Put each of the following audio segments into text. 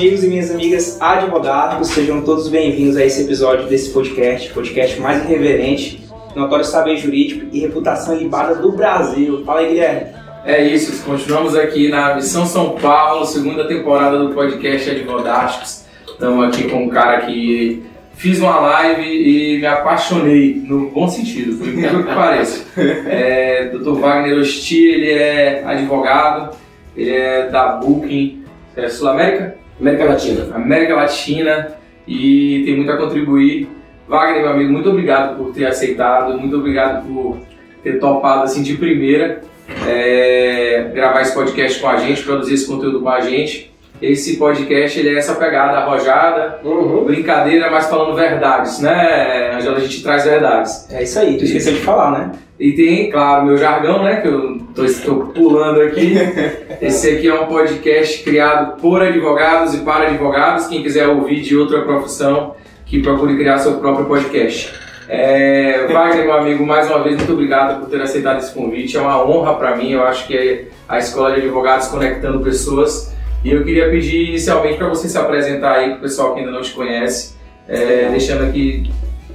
amigos e minhas amigas advogados, sejam todos bem-vindos a esse episódio desse podcast, podcast mais irreverente, notório saber jurídico e reputação ilibada do Brasil. Fala aí, Guilherme. É isso, continuamos aqui na Missão São Paulo, segunda temporada do podcast Advodásticos. Estamos aqui com um cara que fiz uma live e me apaixonei, no bom sentido, por incrível que pareça. É, Dr. Wagner Osti, ele é advogado, ele é da Booking é, Sul América? Latina. América Latina e tem muito a contribuir. Wagner, meu amigo, muito obrigado por ter aceitado, muito obrigado por ter topado assim de primeira é, gravar esse podcast com a gente, produzir esse conteúdo com a gente. Esse podcast ele é essa pegada arrojada, Uhum. brincadeira, mas falando verdades, né, Angela? A gente traz verdades. É isso aí, tu esqueceu de falar, né? E tem, claro, meu jargão, né, que eu tô pulando aqui. Esse aqui é um podcast criado por advogados e para advogados. Quem quiser ouvir de outra profissão, que procure criar seu próprio podcast. É, Wagner, meu amigo, mais uma vez, muito obrigado por ter aceitado esse convite. É uma honra para mim. Eu acho que é a Escola de Advogados conectando pessoas. E eu queria pedir inicialmente para você se apresentar aí para o pessoal que ainda não te conhece, é, deixando aqui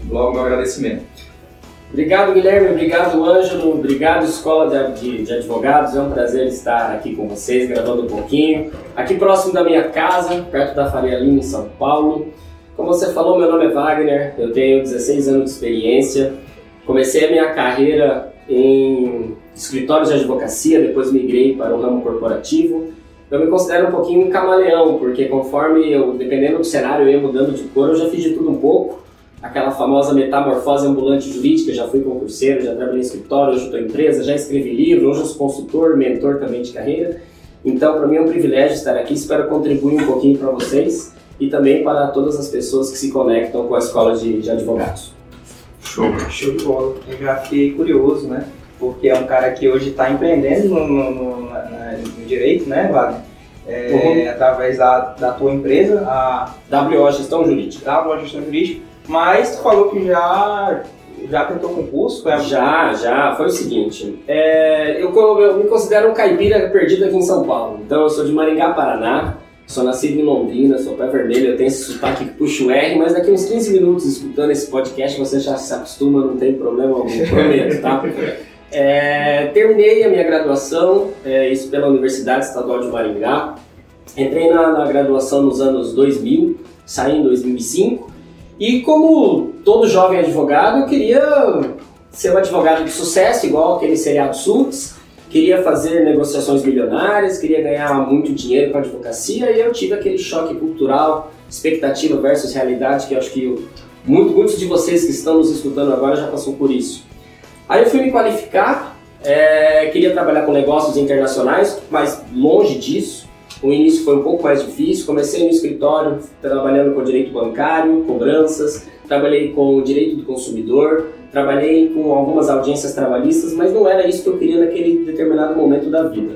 logo meu agradecimento. Obrigado, Guilherme. Obrigado, Ângelo. Obrigado, Escola de, de- Advogados. É um prazer estar aqui com vocês, gravando um pouquinho. Aqui próximo da minha casa, perto da Faria Lima, em São Paulo. Como você falou, meu nome é Wagner. Eu tenho 16 anos de experiência. Comecei a minha carreira em escritórios de advocacia, depois migrei para o ramo corporativo. Eu me considero um pouquinho um camaleão, porque conforme eu, dependendo do cenário, eu ia mudando de cor, eu já fiz de tudo um pouco aquela famosa metamorfose ambulante jurídica, já fui concurseiro, já trabalhei em escritório, hoje estou em empresa, já escrevi livro, hoje eu sou consultor, mentor também de carreira. Então, para mim é um privilégio estar aqui, espero contribuir um pouquinho para vocês e também para todas as pessoas que se conectam com a escola de, de advogados. Show. Show de bola. Eu já fiquei curioso, né? Porque é um cara que hoje está empreendendo no, no- no- no direito, né, Wagner? É, Através da, da tua empresa, a WO Gestão Jurídica. da Gestão Jurídica. Mas tu falou que já, já tentou concurso, foi Já, já. Foi o seguinte, é, eu, eu me considero um caipira perdido aqui em São Paulo. Então eu sou de Maringá, Paraná, sou nascido em Londrina, sou pé vermelho, eu tenho esse sotaque que puxa o R, mas daqui uns 15 minutos escutando esse podcast você já se acostuma, não tem problema algum, prometo, tá? É, terminei a minha graduação, é, isso pela Universidade Estadual de Maringá. Entrei na, na graduação nos anos 2000, saí em 2005. E como todo jovem advogado, eu queria ser um advogado de sucesso, igual aquele seriado Suits. Queria fazer negociações milionárias, queria ganhar muito dinheiro com a advocacia e eu tive aquele choque cultural, expectativa versus realidade, que eu acho que eu- muito- muitos de vocês que estão nos escutando agora já passou por isso. Aí eu fui me qualificar, é, queria trabalhar com negócios internacionais, mas longe disso. O início foi um pouco mais difícil. Comecei no escritório trabalhando com direito bancário, cobranças, trabalhei com direito do consumidor, trabalhei com algumas audiências trabalhistas, mas não era isso que eu queria naquele determinado momento da vida.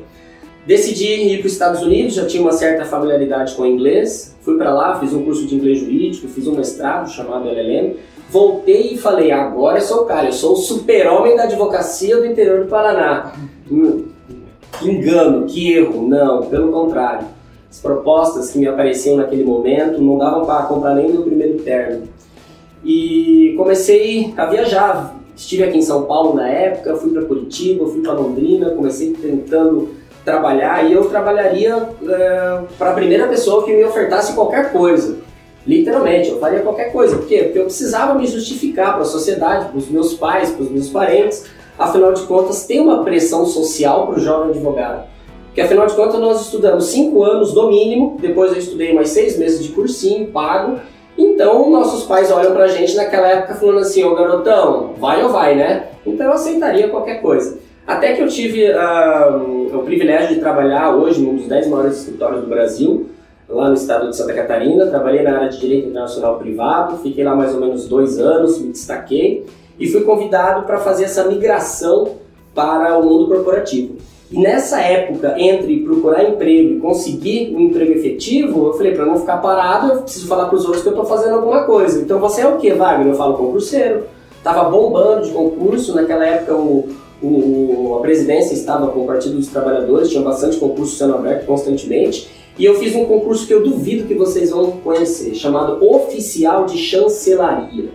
Decidi ir para os Estados Unidos, já tinha uma certa familiaridade com o inglês, fui para lá, fiz um curso de inglês jurídico, fiz um mestrado chamado LLM, voltei e falei, agora eu sou o cara, eu sou o super-homem da advocacia do interior do Paraná. Que engano, que erro, não, pelo contrário. As propostas que me apareciam naquele momento não davam para comprar nem o meu primeiro terno. E comecei a viajar. Estive aqui em São Paulo na época, fui para Curitiba, fui para Londrina, comecei tentando trabalhar e eu trabalharia para a primeira pessoa que me ofertasse qualquer coisa. Literalmente, eu faria qualquer coisa. Por quê? Porque eu precisava me justificar para a sociedade, para os meus pais, para os meus parentes. Afinal de contas, tem uma pressão social para o jovem advogado. Porque afinal de contas, nós estudamos cinco anos no mínimo, depois eu estudei mais seis meses de cursinho pago. Então, nossos pais olham pra gente naquela época falando assim: Ô garotão, vai ou vai, né? Então eu aceitaria qualquer coisa. Até que eu tive ah, o privilégio de trabalhar hoje num dos 10 maiores escritórios do Brasil, lá no estado de Santa Catarina. Trabalhei na área de Direito Internacional Privado, fiquei lá mais ou menos dois anos, me destaquei e fui convidado para fazer essa migração para o mundo corporativo. E nessa época, entre procurar emprego e conseguir um emprego efetivo, eu falei, para não ficar parado, eu preciso falar para os outros que eu estou fazendo alguma coisa. Então você é o que, Wagner? Eu falo concurseiro. Tava bombando de concurso, naquela época o, o, a presidência estava com o Partido dos Trabalhadores, tinha bastante concurso sendo aberto constantemente. E eu fiz um concurso que eu duvido que vocês vão conhecer, chamado Oficial de Chancelaria.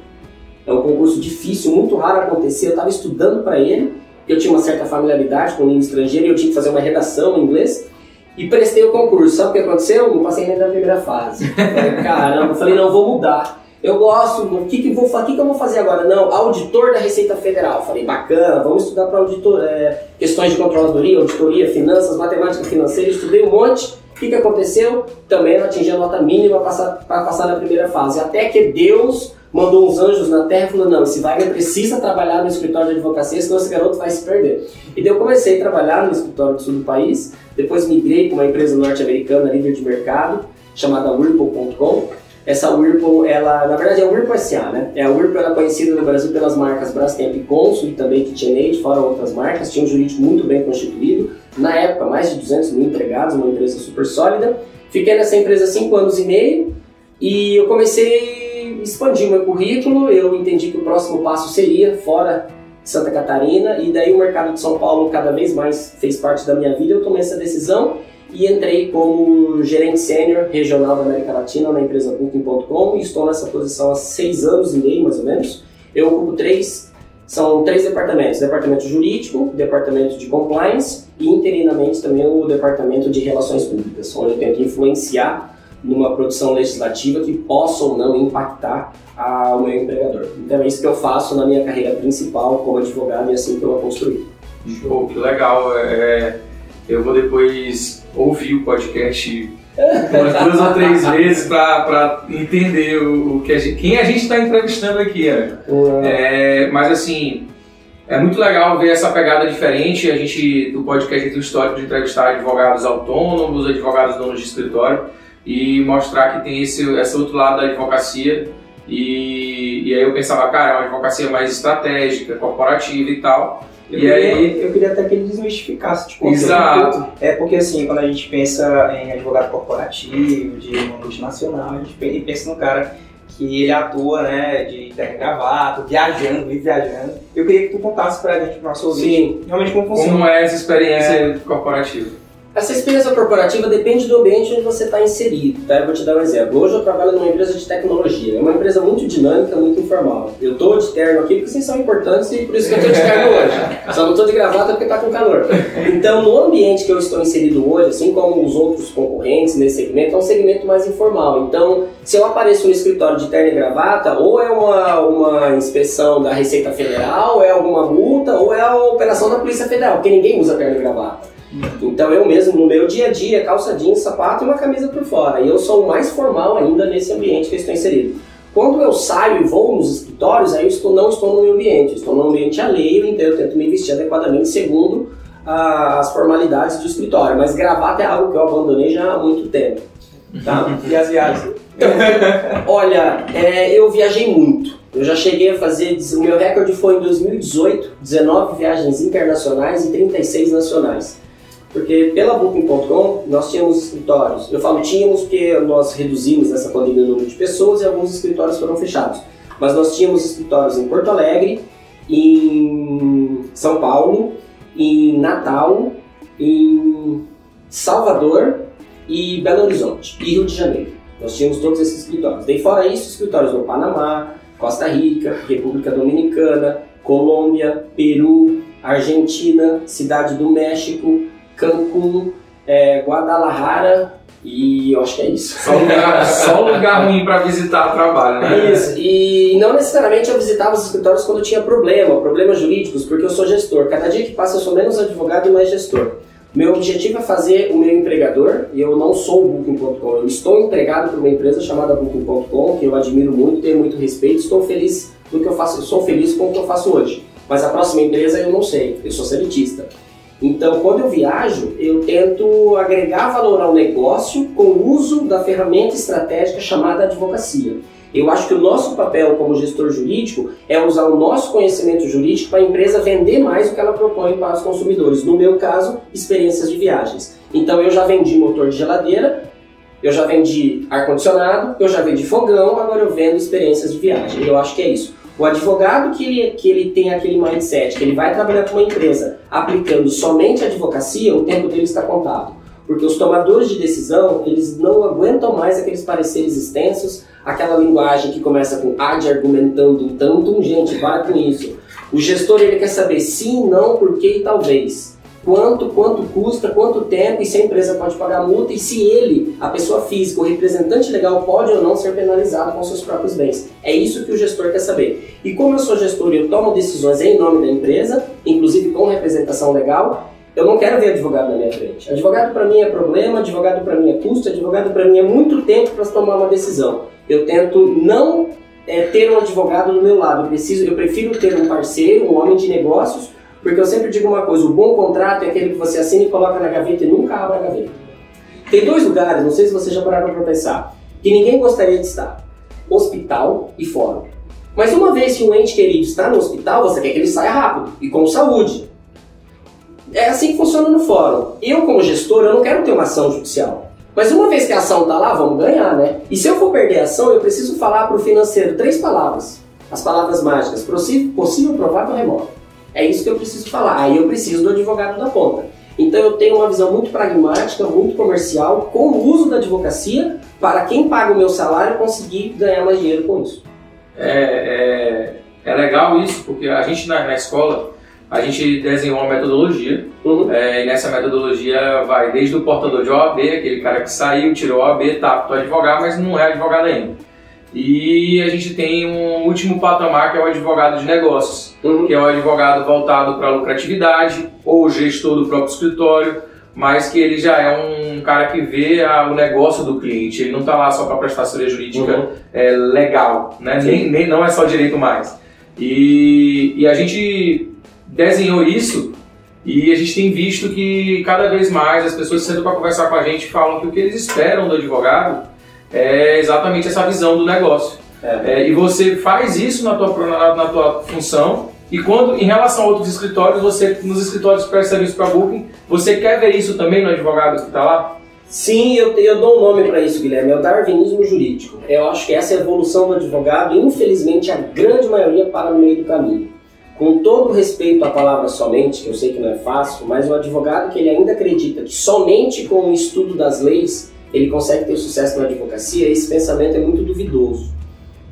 É um concurso difícil, muito raro acontecer. Eu estava estudando para ele, eu tinha uma certa familiaridade com língua estrangeira e eu tinha que fazer uma redação em inglês. E prestei o concurso. Sabe o que aconteceu? Não passei nem da primeira fase. Falei, caramba, falei, não, vou mudar. Eu gosto, o que, que, vou, que, que eu vou fazer agora? Não, auditor da Receita Federal. Falei, bacana, vamos estudar para auditor, é, questões de controladoria, auditoria, finanças, matemática financeira. Estudei um monte. O que, que aconteceu? Também não atingi a nota mínima para passar, passar na primeira fase. Até que Deus mandou uns anjos na terra e falou: não, esse Wagner precisa trabalhar no escritório de advocacia, senão esse garoto vai se perder. E daí eu comecei a trabalhar no escritório do sul do país, depois migrei para uma empresa norte-americana, líder de mercado, chamada Whirlpool.com. Essa Whirlpool, ela, na verdade é a Whirlpool SA, né? É a Whirlpool ela é conhecida no Brasil pelas marcas Brastemp e Consul e também KitchenAid, fora outras marcas, tinha um jurídico muito bem constituído. Na época, mais de 200 mil empregados, uma empresa super sólida. Fiquei nessa empresa 5 anos e meio e eu comecei expandi meu currículo, eu entendi que o próximo passo seria fora Santa Catarina e daí o mercado de São Paulo cada vez mais fez parte da minha vida. Eu tomei essa decisão e entrei como gerente sênior regional da América Latina na empresa Booking.com e estou nessa posição há seis anos e meio mais ou menos. Eu ocupo três, são três departamentos: departamento jurídico, departamento de compliance e interinamente também o departamento de relações públicas, onde eu tento influenciar numa produção legislativa que possa ou não impactar a, o meu empregador. Então é isso que eu faço na minha carreira principal como advogado e assim que eu a construí. Pô, que legal. É, eu vou depois ouvir o podcast umas duas ou três vezes para entender o, o, que a gente, quem a gente está entrevistando aqui. Né? É, mas assim, é muito legal ver essa pegada diferente. A gente, do podcast, tem o histórico de entrevistar advogados autônomos, advogados donos de escritório e mostrar que tem esse, esse outro lado da advocacia. E, e aí eu pensava, cara, é uma advocacia mais estratégica, corporativa e tal. Eu, e queria, aí... eu queria até que ele desmistificasse tipo, Exato. É porque assim, quando a gente pensa em advogado corporativo, de uma multinacional, a gente pensa no cara que ele atua, né, de terno gravata, viajando, vive viajando. Eu queria que tu contasse pra gente, pro nosso ouvinte, realmente como funciona. Como é essa experiência é... corporativa? Essa experiência corporativa depende do ambiente onde você está inserido, tá? Eu vou te dar um exemplo. Hoje eu trabalho numa empresa de tecnologia, é uma empresa muito dinâmica, muito informal. Eu estou de terno aqui porque vocês são importantes e por isso que eu estou de terno hoje. Só não estou de gravata porque está com calor. Então, no ambiente que eu estou inserido hoje, assim como os outros concorrentes nesse segmento, é um segmento mais informal. Então, se eu apareço no escritório de terno e gravata, ou é uma, uma inspeção da Receita Federal, ou é alguma multa, ou é a operação da Polícia Federal, porque ninguém usa terno e gravata. Então eu mesmo, no meu dia a dia, calça jeans, sapato e uma camisa por fora. E eu sou o mais formal ainda nesse ambiente que eu estou inserido. Quando eu saio e vou nos escritórios, aí eu estou, não estou no meu ambiente, estou no ambiente alheio, então eu tento me vestir adequadamente segundo ah, as formalidades do escritório. Mas gravata é algo que eu abandonei já há muito tempo. Tá? e as viagens? olha, é, eu viajei muito. Eu já cheguei a fazer, o meu recorde foi em 2018, 19 viagens internacionais e 36 nacionais. Porque pela Booking.com nós tínhamos escritórios. Eu falo tínhamos porque nós reduzimos essa pandemia o número de pessoas e alguns escritórios foram fechados. Mas nós tínhamos escritórios em Porto Alegre, em São Paulo, em Natal, em Salvador e Belo Horizonte e Rio de Janeiro. Nós tínhamos todos esses escritórios. Daí fora isso, escritórios no Panamá, Costa Rica, República Dominicana, Colômbia, Peru, Argentina, Cidade do México, Cancún, é, Guadalajara e eu acho que é isso. Só lugar, só lugar ruim para visitar trabalho, né? Isso. E não necessariamente eu visitava os escritórios quando tinha problema, problemas jurídicos, porque eu sou gestor. Cada dia que passa eu sou menos advogado e mais gestor. Meu objetivo é fazer o meu empregador, e eu não sou o Booking.com, eu estou empregado por uma empresa chamada Booking.com, que eu admiro muito, tenho muito respeito, estou feliz no que eu faço, sou feliz com o que eu faço hoje. Mas a próxima empresa eu não sei, eu sou seletista. Então, quando eu viajo, eu tento agregar valor ao negócio com o uso da ferramenta estratégica chamada advocacia. Eu acho que o nosso papel como gestor jurídico é usar o nosso conhecimento jurídico para a empresa vender mais o que ela propõe para os consumidores. No meu caso, experiências de viagens. Então, eu já vendi motor de geladeira, eu já vendi ar-condicionado, eu já vendi fogão, agora eu vendo experiências de viagem. Eu acho que é isso. O advogado que ele, que ele tem aquele mindset, que ele vai trabalhar com uma empresa aplicando somente advocacia, o tempo dele está contado. Porque os tomadores de decisão, eles não aguentam mais aqueles pareceres extensos, aquela linguagem que começa com ad argumentando tanto, gente, para com isso. O gestor ele quer saber sim, não, por que e talvez. Quanto, quanto custa, quanto tempo e se a empresa pode pagar multa e se ele, a pessoa física, o representante legal, pode ou não ser penalizado com seus próprios bens. É isso que o gestor quer saber. E como eu sou gestor e eu tomo decisões em nome da empresa, inclusive com representação legal, eu não quero ver advogado na minha frente. Advogado para mim é problema, advogado para mim é custo, advogado para mim é muito tempo para tomar uma decisão. Eu tento não é, ter um advogado do meu lado. Eu, preciso, eu prefiro ter um parceiro, um homem de negócios, porque eu sempre digo uma coisa: o bom contrato é aquele que você assina e coloca na gaveta e nunca abre a gaveta. Tem dois lugares, não sei se vocês já pararam para pensar, que ninguém gostaria de estar: hospital e fórum. Mas uma vez que um ente querido está no hospital, você quer que ele saia rápido e com saúde. É assim que funciona no fórum. Eu, como gestor, eu não quero ter uma ação judicial. Mas uma vez que a ação está lá, vamos ganhar, né? E se eu for perder a ação, eu preciso falar para o financeiro três palavras. As palavras mágicas, possível, provável, remoto. É isso que eu preciso falar. Aí eu preciso do advogado da ponta. Então eu tenho uma visão muito pragmática, muito comercial, com o uso da advocacia para quem paga o meu salário conseguir ganhar mais dinheiro com isso. É, é, é legal isso, porque a gente na, na escola a gente desenhou uma metodologia uhum. é, e nessa metodologia vai desde o portador de OAB, aquele cara que saiu, tirou a OAB, tá apto a advogar, mas não é advogado ainda. E a gente tem um último patamar que é o advogado de negócios, uhum. que é o advogado voltado para lucratividade ou gestor do próprio escritório, mas que ele já é um cara que vê a, o negócio do cliente, ele não está lá só para prestar assessoria jurídica uhum. é, legal, né? nem, nem, não é só direito mais. E, e a gente desenhou isso e a gente tem visto que cada vez mais as pessoas sentam para conversar com a gente falam que o que eles esperam do advogado é exatamente essa visão do negócio. É. É, e você faz isso na tua, na, na, tua função e quando, em relação a outros escritórios, você nos escritórios presta serviço para Booking, você quer ver isso também no advogado que está lá? Sim, eu, eu dou um nome para isso, Guilherme, é o darwinismo jurídico. Eu acho que essa é a evolução do advogado infelizmente, a grande maioria para no meio do caminho. Com todo respeito à palavra somente, que eu sei que não é fácil, mas o advogado que ele ainda acredita que somente com o estudo das leis ele consegue ter sucesso na advocacia, esse pensamento é muito duvidoso.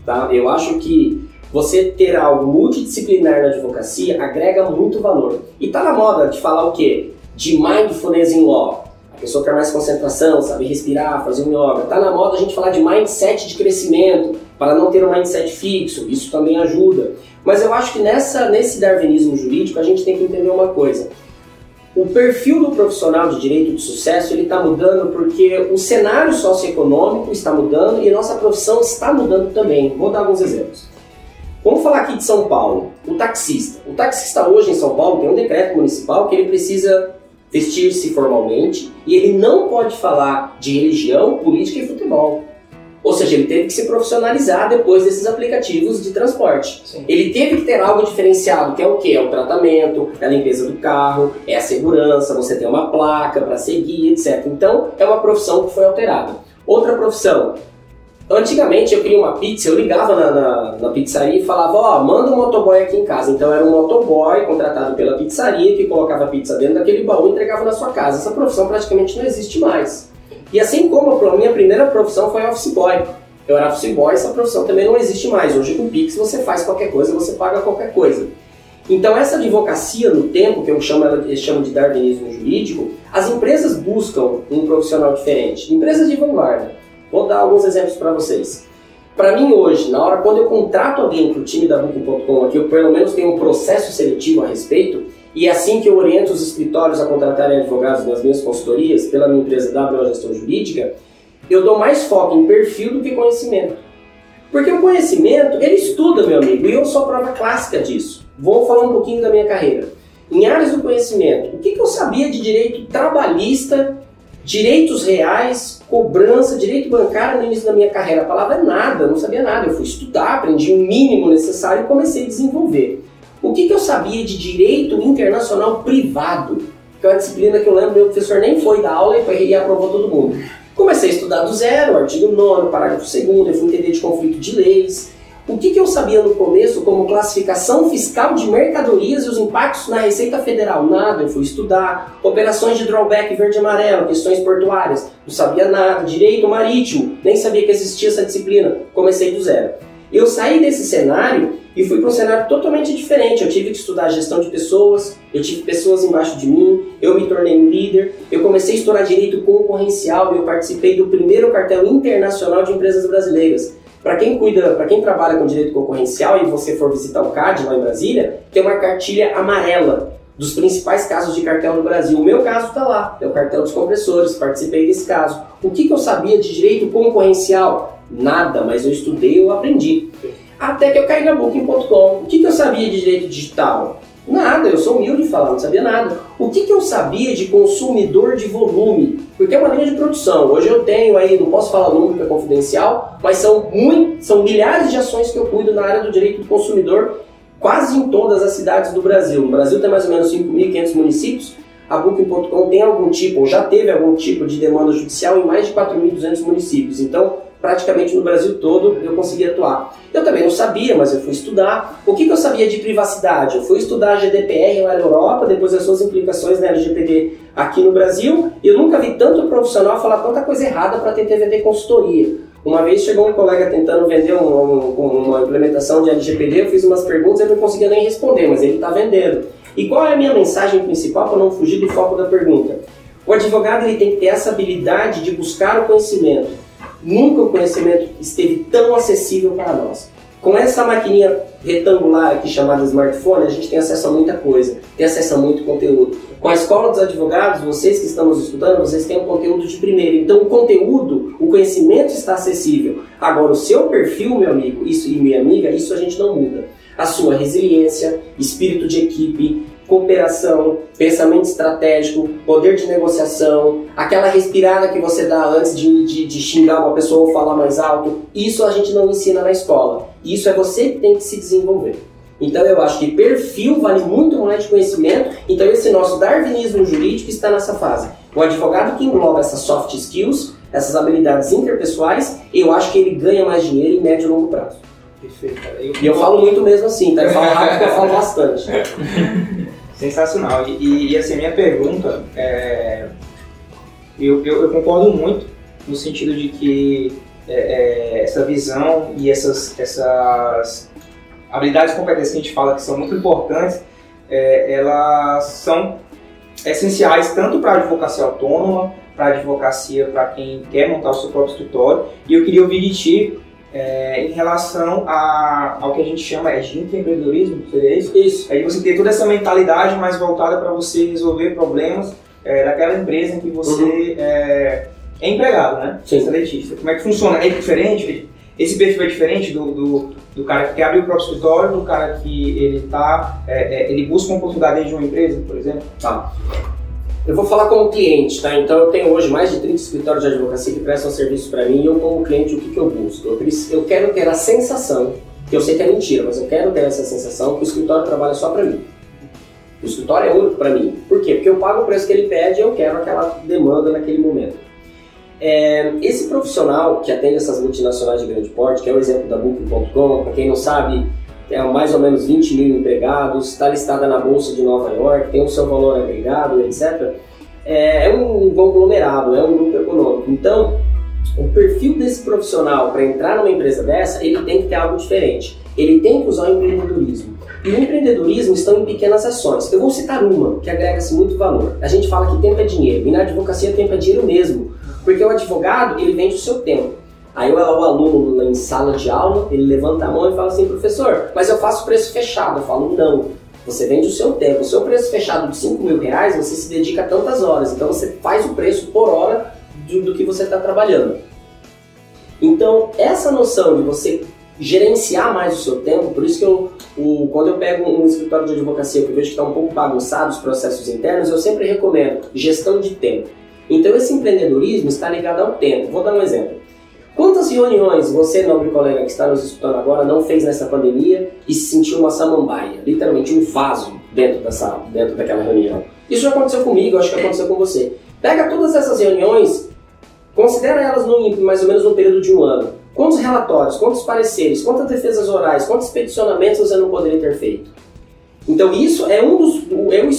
Tá? Eu acho que você ter algo multidisciplinar na advocacia agrega muito valor. E tá na moda de falar o quê? De mindfulness in law. A pessoa quer mais concentração, sabe respirar, fazer um yoga. Tá na moda a gente falar de mindset de crescimento, para não ter um mindset fixo. Isso também ajuda. Mas eu acho que nessa, nesse darwinismo jurídico a gente tem que entender uma coisa. O perfil do profissional de direito de sucesso ele está mudando porque o cenário socioeconômico está mudando e a nossa profissão está mudando também. Vou dar alguns exemplos. Vamos falar aqui de São Paulo. O taxista. O taxista hoje em São Paulo tem um decreto municipal que ele precisa vestir-se formalmente e ele não pode falar de religião, política e futebol. Ou seja, ele teve que se profissionalizar depois desses aplicativos de transporte. Sim. Ele teve que ter algo diferenciado, que é o que? É o tratamento, é a limpeza do carro, é a segurança, você tem uma placa para seguir, etc. Então, é uma profissão que foi alterada. Outra profissão. Antigamente eu queria uma pizza, eu ligava na, na, na pizzaria e falava, ó, oh, manda um motoboy aqui em casa. Então era um motoboy contratado pela pizzaria que colocava a pizza dentro daquele baú e entregava na sua casa. Essa profissão praticamente não existe mais. E assim como a minha primeira profissão foi office boy. Eu era office boy, essa profissão também não existe mais. Hoje com o Pix você faz qualquer coisa, você paga qualquer coisa. Então essa advocacia no tempo, que eu chamo, eu chamo de darwinismo jurídico, as empresas buscam um profissional diferente. Empresas de vanguarda. Vou dar alguns exemplos para vocês. Para mim hoje, na hora quando eu contrato alguém para o time da Booking.com aqui, eu pelo menos tenho um processo seletivo a respeito, e assim que eu oriento os escritórios a contratarem advogados nas minhas consultorias, pela minha empresa WO Gestão Jurídica, eu dou mais foco em perfil do que conhecimento. Porque o conhecimento, ele estuda, meu amigo, e eu sou a prova clássica disso. Vou falar um pouquinho da minha carreira. Em áreas do conhecimento, o que, que eu sabia de direito trabalhista, direitos reais, cobrança, direito bancário no início da minha carreira? A palavra é nada, não sabia nada. Eu fui estudar, aprendi o mínimo necessário e comecei a desenvolver. O que, que eu sabia de direito internacional privado? Que é uma disciplina que eu lembro, meu professor nem foi da aula e aprovou todo mundo. Comecei a estudar do zero, artigo 9, parágrafo 2, eu fui entender de conflito de leis. O que, que eu sabia no começo como classificação fiscal de mercadorias e os impactos na Receita Federal? Nada, eu fui estudar. Operações de drawback verde e amarelo, questões portuárias, não sabia nada. Direito marítimo, nem sabia que existia essa disciplina, comecei do zero. Eu saí desse cenário e fui para um cenário totalmente diferente. Eu tive que estudar gestão de pessoas, eu tive pessoas embaixo de mim, eu me tornei um líder, eu comecei a estudar direito concorrencial eu participei do primeiro cartel internacional de empresas brasileiras. Para quem cuida, para quem trabalha com direito concorrencial e você for visitar o CAD lá em Brasília, tem uma cartilha amarela dos principais casos de cartel no Brasil. O meu caso está lá, é o cartel dos compressores, participei desse caso. O que, que eu sabia de direito concorrencial? Nada, mas eu estudei, eu aprendi. Até que eu caí na Booking.com. O que, que eu sabia de direito digital? Nada, eu sou humilde de falar, não sabia nada. O que, que eu sabia de consumidor de volume? Porque é uma linha de produção. Hoje eu tenho aí, não posso falar número que é confidencial, mas são, muito, são milhares de ações que eu cuido na área do direito do consumidor, quase em todas as cidades do Brasil. No Brasil tem mais ou menos 5.500 municípios. A Booking.com tem algum tipo, ou já teve algum tipo de demanda judicial em mais de 4.200 municípios. Então, praticamente no Brasil todo eu consegui atuar. Eu também não sabia, mas eu fui estudar. O que, que eu sabia de privacidade? Eu fui estudar a GDPR lá na Europa, depois as suas implicações na LGPD aqui no Brasil, e eu nunca vi tanto profissional falar tanta coisa errada para tentar vender consultoria. Uma vez chegou um colega tentando vender um, um, uma implementação de LGPD, eu fiz umas perguntas e ele não conseguia nem responder, mas ele está vendendo. E qual é a minha mensagem principal para não fugir do foco da pergunta? O advogado ele tem que ter essa habilidade de buscar o conhecimento Nunca o conhecimento esteve tão acessível para nós. Com essa maquininha retangular aqui chamada smartphone, a gente tem acesso a muita coisa, tem acesso a muito conteúdo. Com a Escola dos Advogados, vocês que estão nos estudando, vocês têm um conteúdo de primeiro. Então, o conteúdo, o conhecimento está acessível. Agora, o seu perfil, meu amigo, isso e minha amiga, isso a gente não muda. A sua resiliência, espírito de equipe, cooperação, pensamento estratégico, poder de negociação, aquela respirada que você dá antes de, de, de, xingar uma pessoa ou falar mais alto, isso a gente não ensina na escola. Isso é você que tem que se desenvolver. Então eu acho que perfil vale muito mais de conhecimento. Então esse nosso darwinismo jurídico está nessa fase. O advogado que engloba essas soft skills, essas habilidades interpessoais, eu acho que ele ganha mais dinheiro em médio e longo prazo. Perfeito. Eu... E eu falo muito mesmo assim, tá? Eu falo rápido, eu falo bastante. Sensacional. E, e, assim, minha pergunta é. Eu, eu, eu, concordo muito no sentido de que é, é, essa visão e essas, essas habilidades e competências que a gente fala que são muito importantes, é, elas são essenciais tanto para a advocacia autônoma, para a advocacia para quem quer montar o seu próprio escritório. E eu queria ouvir de ti é, em relação a, ao que a gente chama é de empreendedorismo, seria isso? Isso. Aí você ter toda essa mentalidade mais voltada para você resolver problemas é, daquela empresa em que você uhum. é, é, empregado, né? Sim. Seletista. Como é que funciona? É diferente? Esse perfil é diferente do, do, do cara que quer abrir o próprio escritório, do cara que ele tá, é, é, ele busca uma oportunidade dentro de uma empresa, por exemplo? Tá. Eu vou falar como cliente, tá? Então eu tenho hoje mais de 30 escritórios de advocacia que prestam serviço para mim e eu como cliente o que, que eu busco? Eu, eu quero ter a sensação, que eu sei que é mentira, mas eu quero ter essa sensação que o escritório trabalha só para mim. O escritório é único para mim. Por quê? Porque eu pago o preço que ele pede e eu quero aquela demanda naquele momento. É, esse profissional que atende essas multinacionais de grande porte, que é o exemplo da Booking.com, para quem não sabe, tem mais ou menos 20 mil empregados, está listada na Bolsa de Nova York, tem o seu valor agregado, etc. É, é um conglomerado, é um grupo econômico. Então, o perfil desse profissional para entrar numa empresa dessa, ele tem que ter algo diferente. Ele tem que usar o empreendedorismo. E o empreendedorismo estão em pequenas ações. Eu vou citar uma que agrega-se muito valor. A gente fala que tempo é dinheiro, e na advocacia tempo é dinheiro mesmo. Porque o advogado, ele vende o seu tempo. Aí o, o aluno em sala de aula, ele levanta a mão e fala assim, professor, mas eu faço preço fechado. Eu falo, não. Você vende o seu tempo. O seu preço fechado de 5 mil reais, você se dedica a tantas horas. Então você faz o preço por hora do, do que você está trabalhando. Então, essa noção de você gerenciar mais o seu tempo, por isso que eu, o, quando eu pego um escritório de advocacia que eu vejo que está um pouco bagunçado os processos internos, eu sempre recomendo gestão de tempo. Então, esse empreendedorismo está ligado ao tempo. Vou dar um exemplo. Quantas reuniões você, nobre colega que está nos escutando agora, não fez nessa pandemia e se sentiu uma samambaia, literalmente um vaso dentro dessa, dentro daquela reunião? Isso já aconteceu comigo, acho que aconteceu com você. Pega todas essas reuniões, considera elas no, mais ou menos no período de um ano. Quantos relatórios, quantos pareceres, quantas defesas orais, quantos peticionamentos você não poderia ter feito? Então isso é um dos,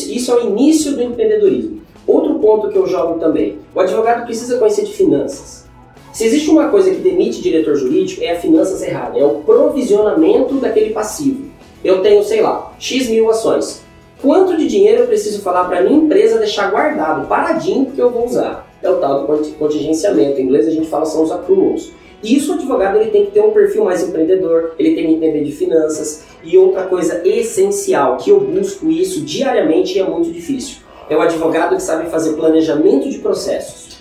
isso é o início do empreendedorismo. Outro ponto que eu jogo também, o advogado precisa conhecer de finanças. Se existe uma coisa que demite diretor jurídico é a finanças errada, é o provisionamento daquele passivo. Eu tenho, sei lá, X mil ações. Quanto de dinheiro eu preciso falar para minha empresa deixar guardado, paradinho, que eu vou usar? É o tal do contingenciamento. Em inglês a gente fala são os accruals. Isso o advogado ele tem que ter um perfil mais empreendedor, ele tem que entender de finanças. E outra coisa essencial, que eu busco isso diariamente e é muito difícil, é o advogado que sabe fazer planejamento de processos.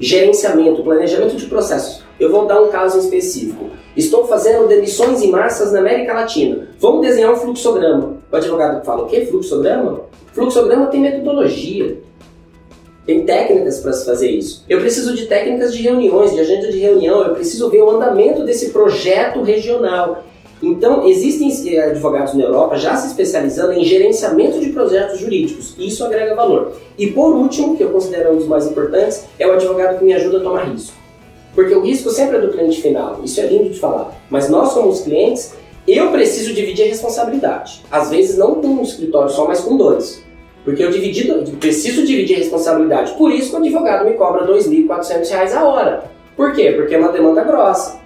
Gerenciamento, planejamento de processos. Eu vou dar um caso específico. Estou fazendo demissões em massas na América Latina. Vamos desenhar um fluxograma. O advogado fala, o que? Fluxograma? Fluxograma tem metodologia. Tem técnicas para se fazer isso. Eu preciso de técnicas de reuniões, de agenda de reunião, eu preciso ver o andamento desse projeto regional. Então, existem eh, advogados na Europa já se especializando em gerenciamento de projetos jurídicos. E isso agrega valor. E por último, que eu considero um dos mais importantes, é o advogado que me ajuda a tomar risco. Porque o risco sempre é do cliente final. Isso é lindo de falar. Mas nós, como os clientes, eu preciso dividir a responsabilidade. Às vezes não com um escritório só, mas com dois. Porque eu dividido, preciso dividir a responsabilidade. Por isso que o advogado me cobra R$ 2.400 a hora. Por quê? Porque é uma demanda grossa.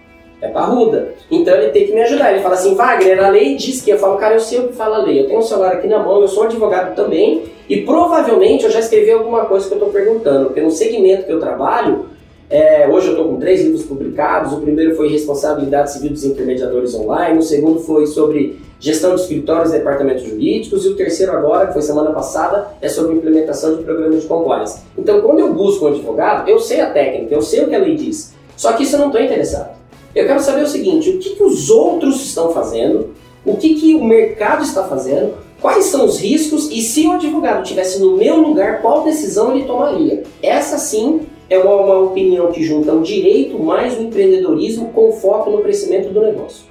É parruda. Então ele tem que me ajudar. Ele fala assim, Wagner, a lei diz que. Eu falo, cara, eu sei o que fala a lei. Eu tenho um celular aqui na mão, eu sou advogado também. E provavelmente eu já escrevi alguma coisa que eu estou perguntando. Porque no segmento que eu trabalho, é, hoje eu estou com três livros publicados. O primeiro foi Responsabilidade Civil dos Intermediadores Online. O segundo foi sobre gestão de escritórios e departamentos jurídicos. E o terceiro agora, que foi semana passada, é sobre implementação de programas de compliance. Então, quando eu busco um advogado, eu sei a técnica, eu sei o que a lei diz. Só que isso eu não estou interessado. Eu quero saber o seguinte, o que, que os outros estão fazendo, o que, que o mercado está fazendo, quais são os riscos e se o advogado estivesse no meu lugar, qual decisão ele tomaria. Essa sim é uma, uma opinião que junta o direito mais o empreendedorismo com foco no crescimento do negócio.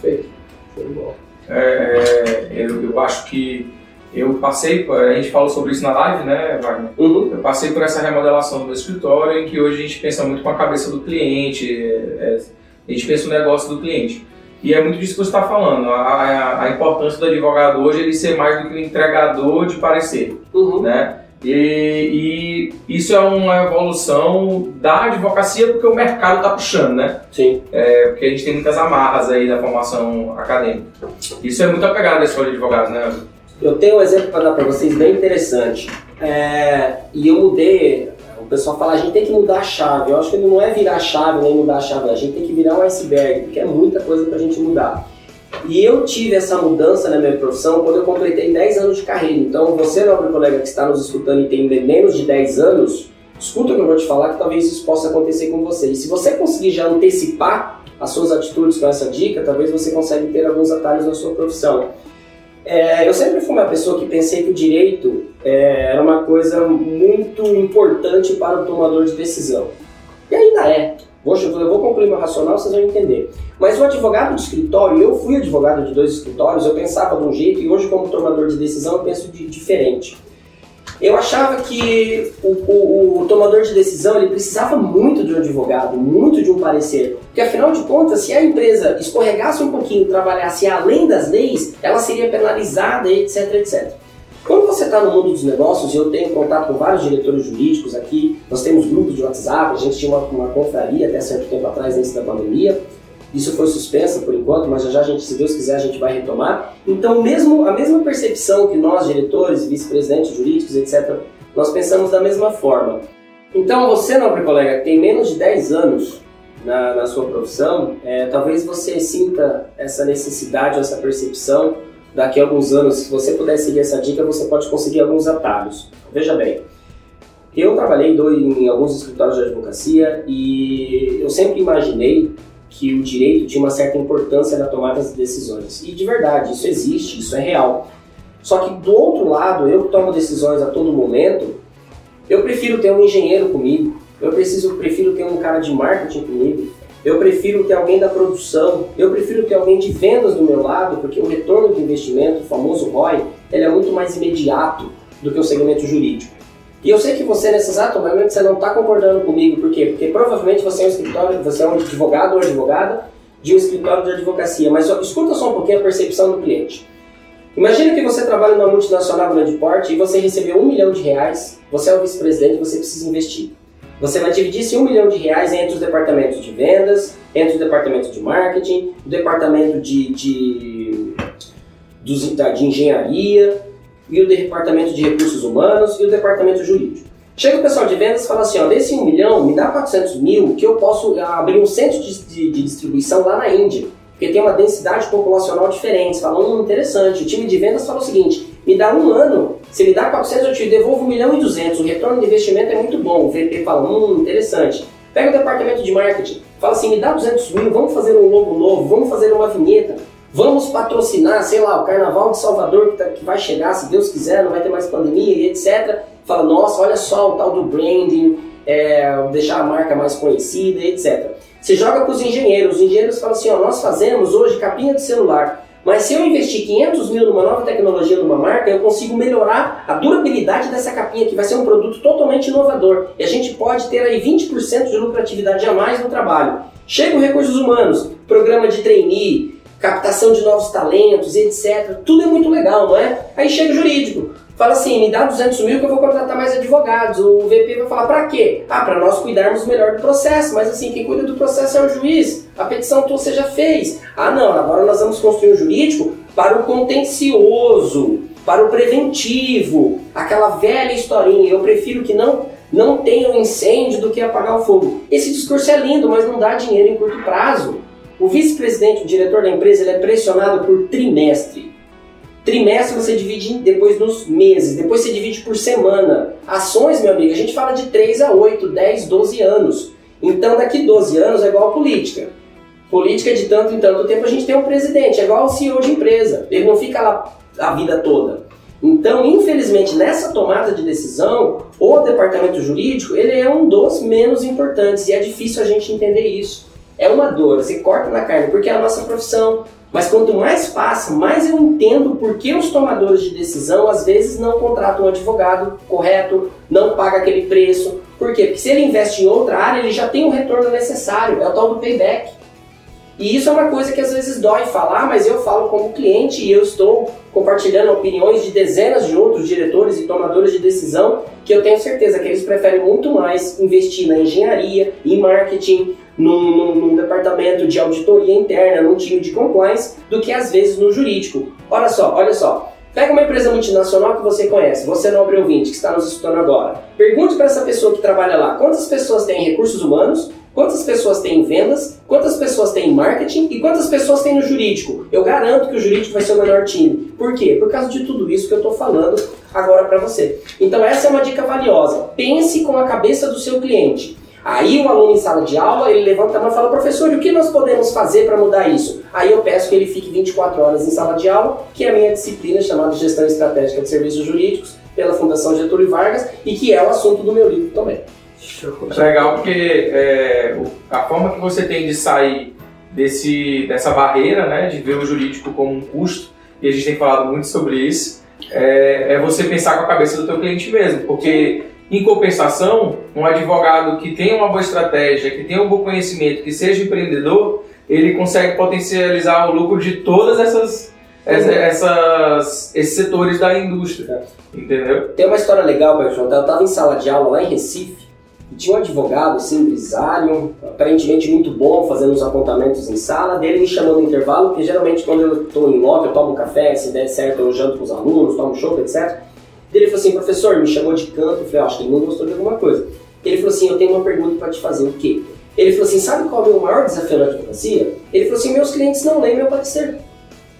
Perfeito. É, é, eu, eu acho que eu passei, a gente falou sobre isso na live, né, Wagner? Uhum. Eu passei por essa remodelação do meu escritório, em que hoje a gente pensa muito com a cabeça do cliente, é, é a gente pensa no negócio do cliente. E é muito disso que você está falando, a, a, a, importância do advogado hoje ele ser mais do que um entregador de parecer, uhum. né? E, e, isso é uma evolução da advocacia porque o mercado está puxando, né? Sim. É, porque a gente tem muitas amarras aí da formação acadêmica. Isso é muito apegado à escola de advogados, né? Eu tenho um exemplo para dar para vocês bem interessante. É, e eu mudei, pessoal fala, a gente tem que mudar a chave. Eu acho que não é virar a chave nem mudar a chave, a gente tem que virar um iceberg, porque é muita coisa para a gente mudar. E eu tive essa mudança na minha profissão quando eu completei 10 anos de carreira. Então, você, nobre colega que está nos escutando e tem menos de 10 anos, escuta o que eu vou te falar que talvez isso possa acontecer com você. E se você conseguir já antecipar as suas atitudes com essa dica, talvez você consiga ter alguns atalhos na sua profissão. É, eu sempre fui uma pessoa que pensei que o direito é, era uma coisa muito importante para o tomador de decisão. E ainda é. Vou, eu vou concluir meu racional, vocês vão entender. Mas o advogado de escritório, eu fui advogado de dois escritórios, eu pensava de um jeito e hoje, como tomador de decisão, eu penso de diferente. Eu achava que o, o, o, tomador de decisão ele precisava muito de um advogado, muito de um parecer. Porque afinal de contas, se a empresa escorregasse um pouquinho, trabalhasse além das leis, ela seria penalizada, etc, etc. Quando você está no mundo dos negócios, e eu tenho contato com vários diretores jurídicos aqui, nós temos grupos de WhatsApp, a gente tinha uma, uma confraria até certo tempo atrás, antes da pandemia, isso foi suspensa por enquanto, mas já já a gente, se Deus quiser, a gente vai retomar. Então, mesmo a mesma percepção que nós, diretores, vice-presidentes jurídicos, etc., nós pensamos da mesma forma. Então, você, nobre colega, que tem menos de 10 anos na, na sua profissão, é, talvez você sinta essa necessidade, essa percepção daqui a alguns anos, se você puder seguir essa dica, você pode conseguir alguns atalhos. Veja bem, eu trabalhei em alguns escritórios de advocacia e eu sempre imaginei que o direito tinha uma certa importância na tomada das decisões. E de verdade, isso existe, isso é real. Só que do outro lado, eu que tomo decisões a todo momento, eu prefiro ter um engenheiro comigo, eu preciso, prefiro ter um cara de marketing comigo, eu prefiro ter alguém da produção, eu prefiro ter alguém de vendas do meu lado, porque o retorno do investimento, o famoso ROI, ele é muito mais imediato do que o segmento jurídico. E eu sei que você, nesse exato momento, você não está concordando comigo. Por quê? Porque provavelmente você é um escritório, você é um advogado ou advogada de um escritório de advocacia. Mas ó, escuta só um pouquinho a percepção do cliente. Imagina que você trabalha numa multinacional grande porte e você recebeu um milhão de reais, você é o vice-presidente e você precisa investir. Você vai dividir esse um milhão de reais entre os departamentos de vendas, entre o departamento de marketing, o departamento de, de, de engenharia e o departamento de recursos humanos e o departamento jurídico. Chega o pessoal de vendas e fala assim, ó, desse 1 milhão, me dá 400 mil que eu posso abrir um centro de, de, de distribuição lá na Índia, porque tem uma densidade populacional diferente. Fala, hum, interessante. O time de vendas fala o seguinte, me dá um ano, se me dá 400 eu te devolvo 1 milhão e 200, o retorno de investimento é muito bom. O VP fala, hum, interessante. Pega o departamento de marketing, fala assim, me dá 200 mil, vamos fazer um logo novo, vamos fazer uma vinheta, vamos patrocinar, sei lá, o Carnaval de Salvador que, tá, que vai chegar, se Deus quiser, não vai ter mais pandemia etc fala, nossa, olha só o tal do branding, é, deixar a marca mais conhecida, etc. Você joga para os engenheiros, os engenheiros falam assim, ó, nós fazemos hoje capinha de celular, mas se eu investir 500 mil numa nova tecnologia, numa marca, eu consigo melhorar a durabilidade dessa capinha, que vai ser um produto totalmente inovador. E a gente pode ter aí 20% de lucratividade a mais no trabalho. Chega o recursos humanos, programa de trainee, captação de novos talentos, etc. Tudo é muito legal, não é? Aí chega o jurídico fala assim, me dá 200 mil que eu vou contratar mais advogados. O VP vai falar, para quê? Ah, para nós cuidarmos melhor do processo. Mas assim, quem cuida do processo é o juiz. A petição você já fez. Ah, não, agora nós vamos construir um jurídico para o contencioso, para o preventivo. Aquela velha historinha. Eu prefiro que não, não tenha um incêndio do que apagar o fogo. Esse discurso é lindo, mas não dá dinheiro em curto prazo. O vice-presidente, o diretor da empresa, ele é pressionado por trimestre. Trimestre você divide depois nos meses, depois você divide por semana. Ações, meu amigo, a gente fala de 3 a 8, 10, 12 anos. Então daqui 12 anos é igual a política. Política de tanto em tanto tempo a gente tem um presidente, é igual ao CEO de empresa. Ele não fica lá a vida toda. Então, infelizmente, nessa tomada de decisão, o departamento jurídico ele é um dos menos importantes e é difícil a gente entender isso. É uma dor, você corta na carne, porque é a nossa profissão, mas quanto mais passa, mais eu entendo por que os tomadores de decisão às vezes não contratam um advogado correto, não paga aquele preço. Por quê? Porque se ele investe em outra área, ele já tem o retorno necessário, é o tal do payback. E isso é uma coisa que às vezes dói falar, mas eu falo como cliente e eu estou compartilhando opiniões de dezenas de outros diretores e tomadores de decisão que eu tenho certeza que eles preferem muito mais investir na engenharia, em marketing, num, num, num, departamento de auditoria interna, num time de compliance, do que às vezes no jurídico. Olha só, olha só. Pega uma empresa multinacional que você conhece, você nobre ouvinte que está nos escutando agora. Pergunte para essa pessoa que trabalha lá quantas pessoas têm recursos humanos, quantas pessoas têm vendas, quantas pessoas têm marketing e quantas pessoas têm no jurídico. Eu garanto que o jurídico vai ser o melhor time. Por quê? Por causa de tudo isso que eu estou falando agora para você. Então essa é uma dica valiosa. Pense com a cabeça do seu cliente. Aí o aluno em sala de aula, ele levanta a mão e fala, professor, o que nós podemos fazer para mudar isso? Aí eu peço que ele fique 24 horas em sala de aula, que é a minha disciplina chamada Gestão Estratégica de Serviços Jurídicos, pela Fundação Getúlio Vargas, e que é o assunto do meu livro também. Legal, porque é, a forma que você tem de sair desse, dessa barreira, né, de ver o jurídico como um custo, e a gente tem falado muito sobre isso, é, é você pensar com a cabeça do teu cliente mesmo, porque em compensação, um advogado que tenha uma boa estratégia, que tenha um bom conhecimento, que seja empreendedor, ele consegue potencializar o lucro de todas essas, essas esses setores da indústria. Entendeu? Tem uma história legal para. Eu estava em sala de aula lá em Recife e tinha um advogado, assim, empresário, aparentemente muito bom, fazendo uns apontamentos em sala. Dele me chamou no intervalo, porque geralmente quando eu estou em loco, eu tomo café, se der certo eu janto com os alunos, tomo chopp, etc. Ele falou assim, professor, me chamou de canto, eu falei, acho que ele não gostou de alguma coisa. Ele falou assim, eu tenho uma pergunta para te fazer, o quê? Ele falou assim, sabe qual é o meu maior desafio na advocacia? Ele falou assim, meus clientes não leem meu parecer.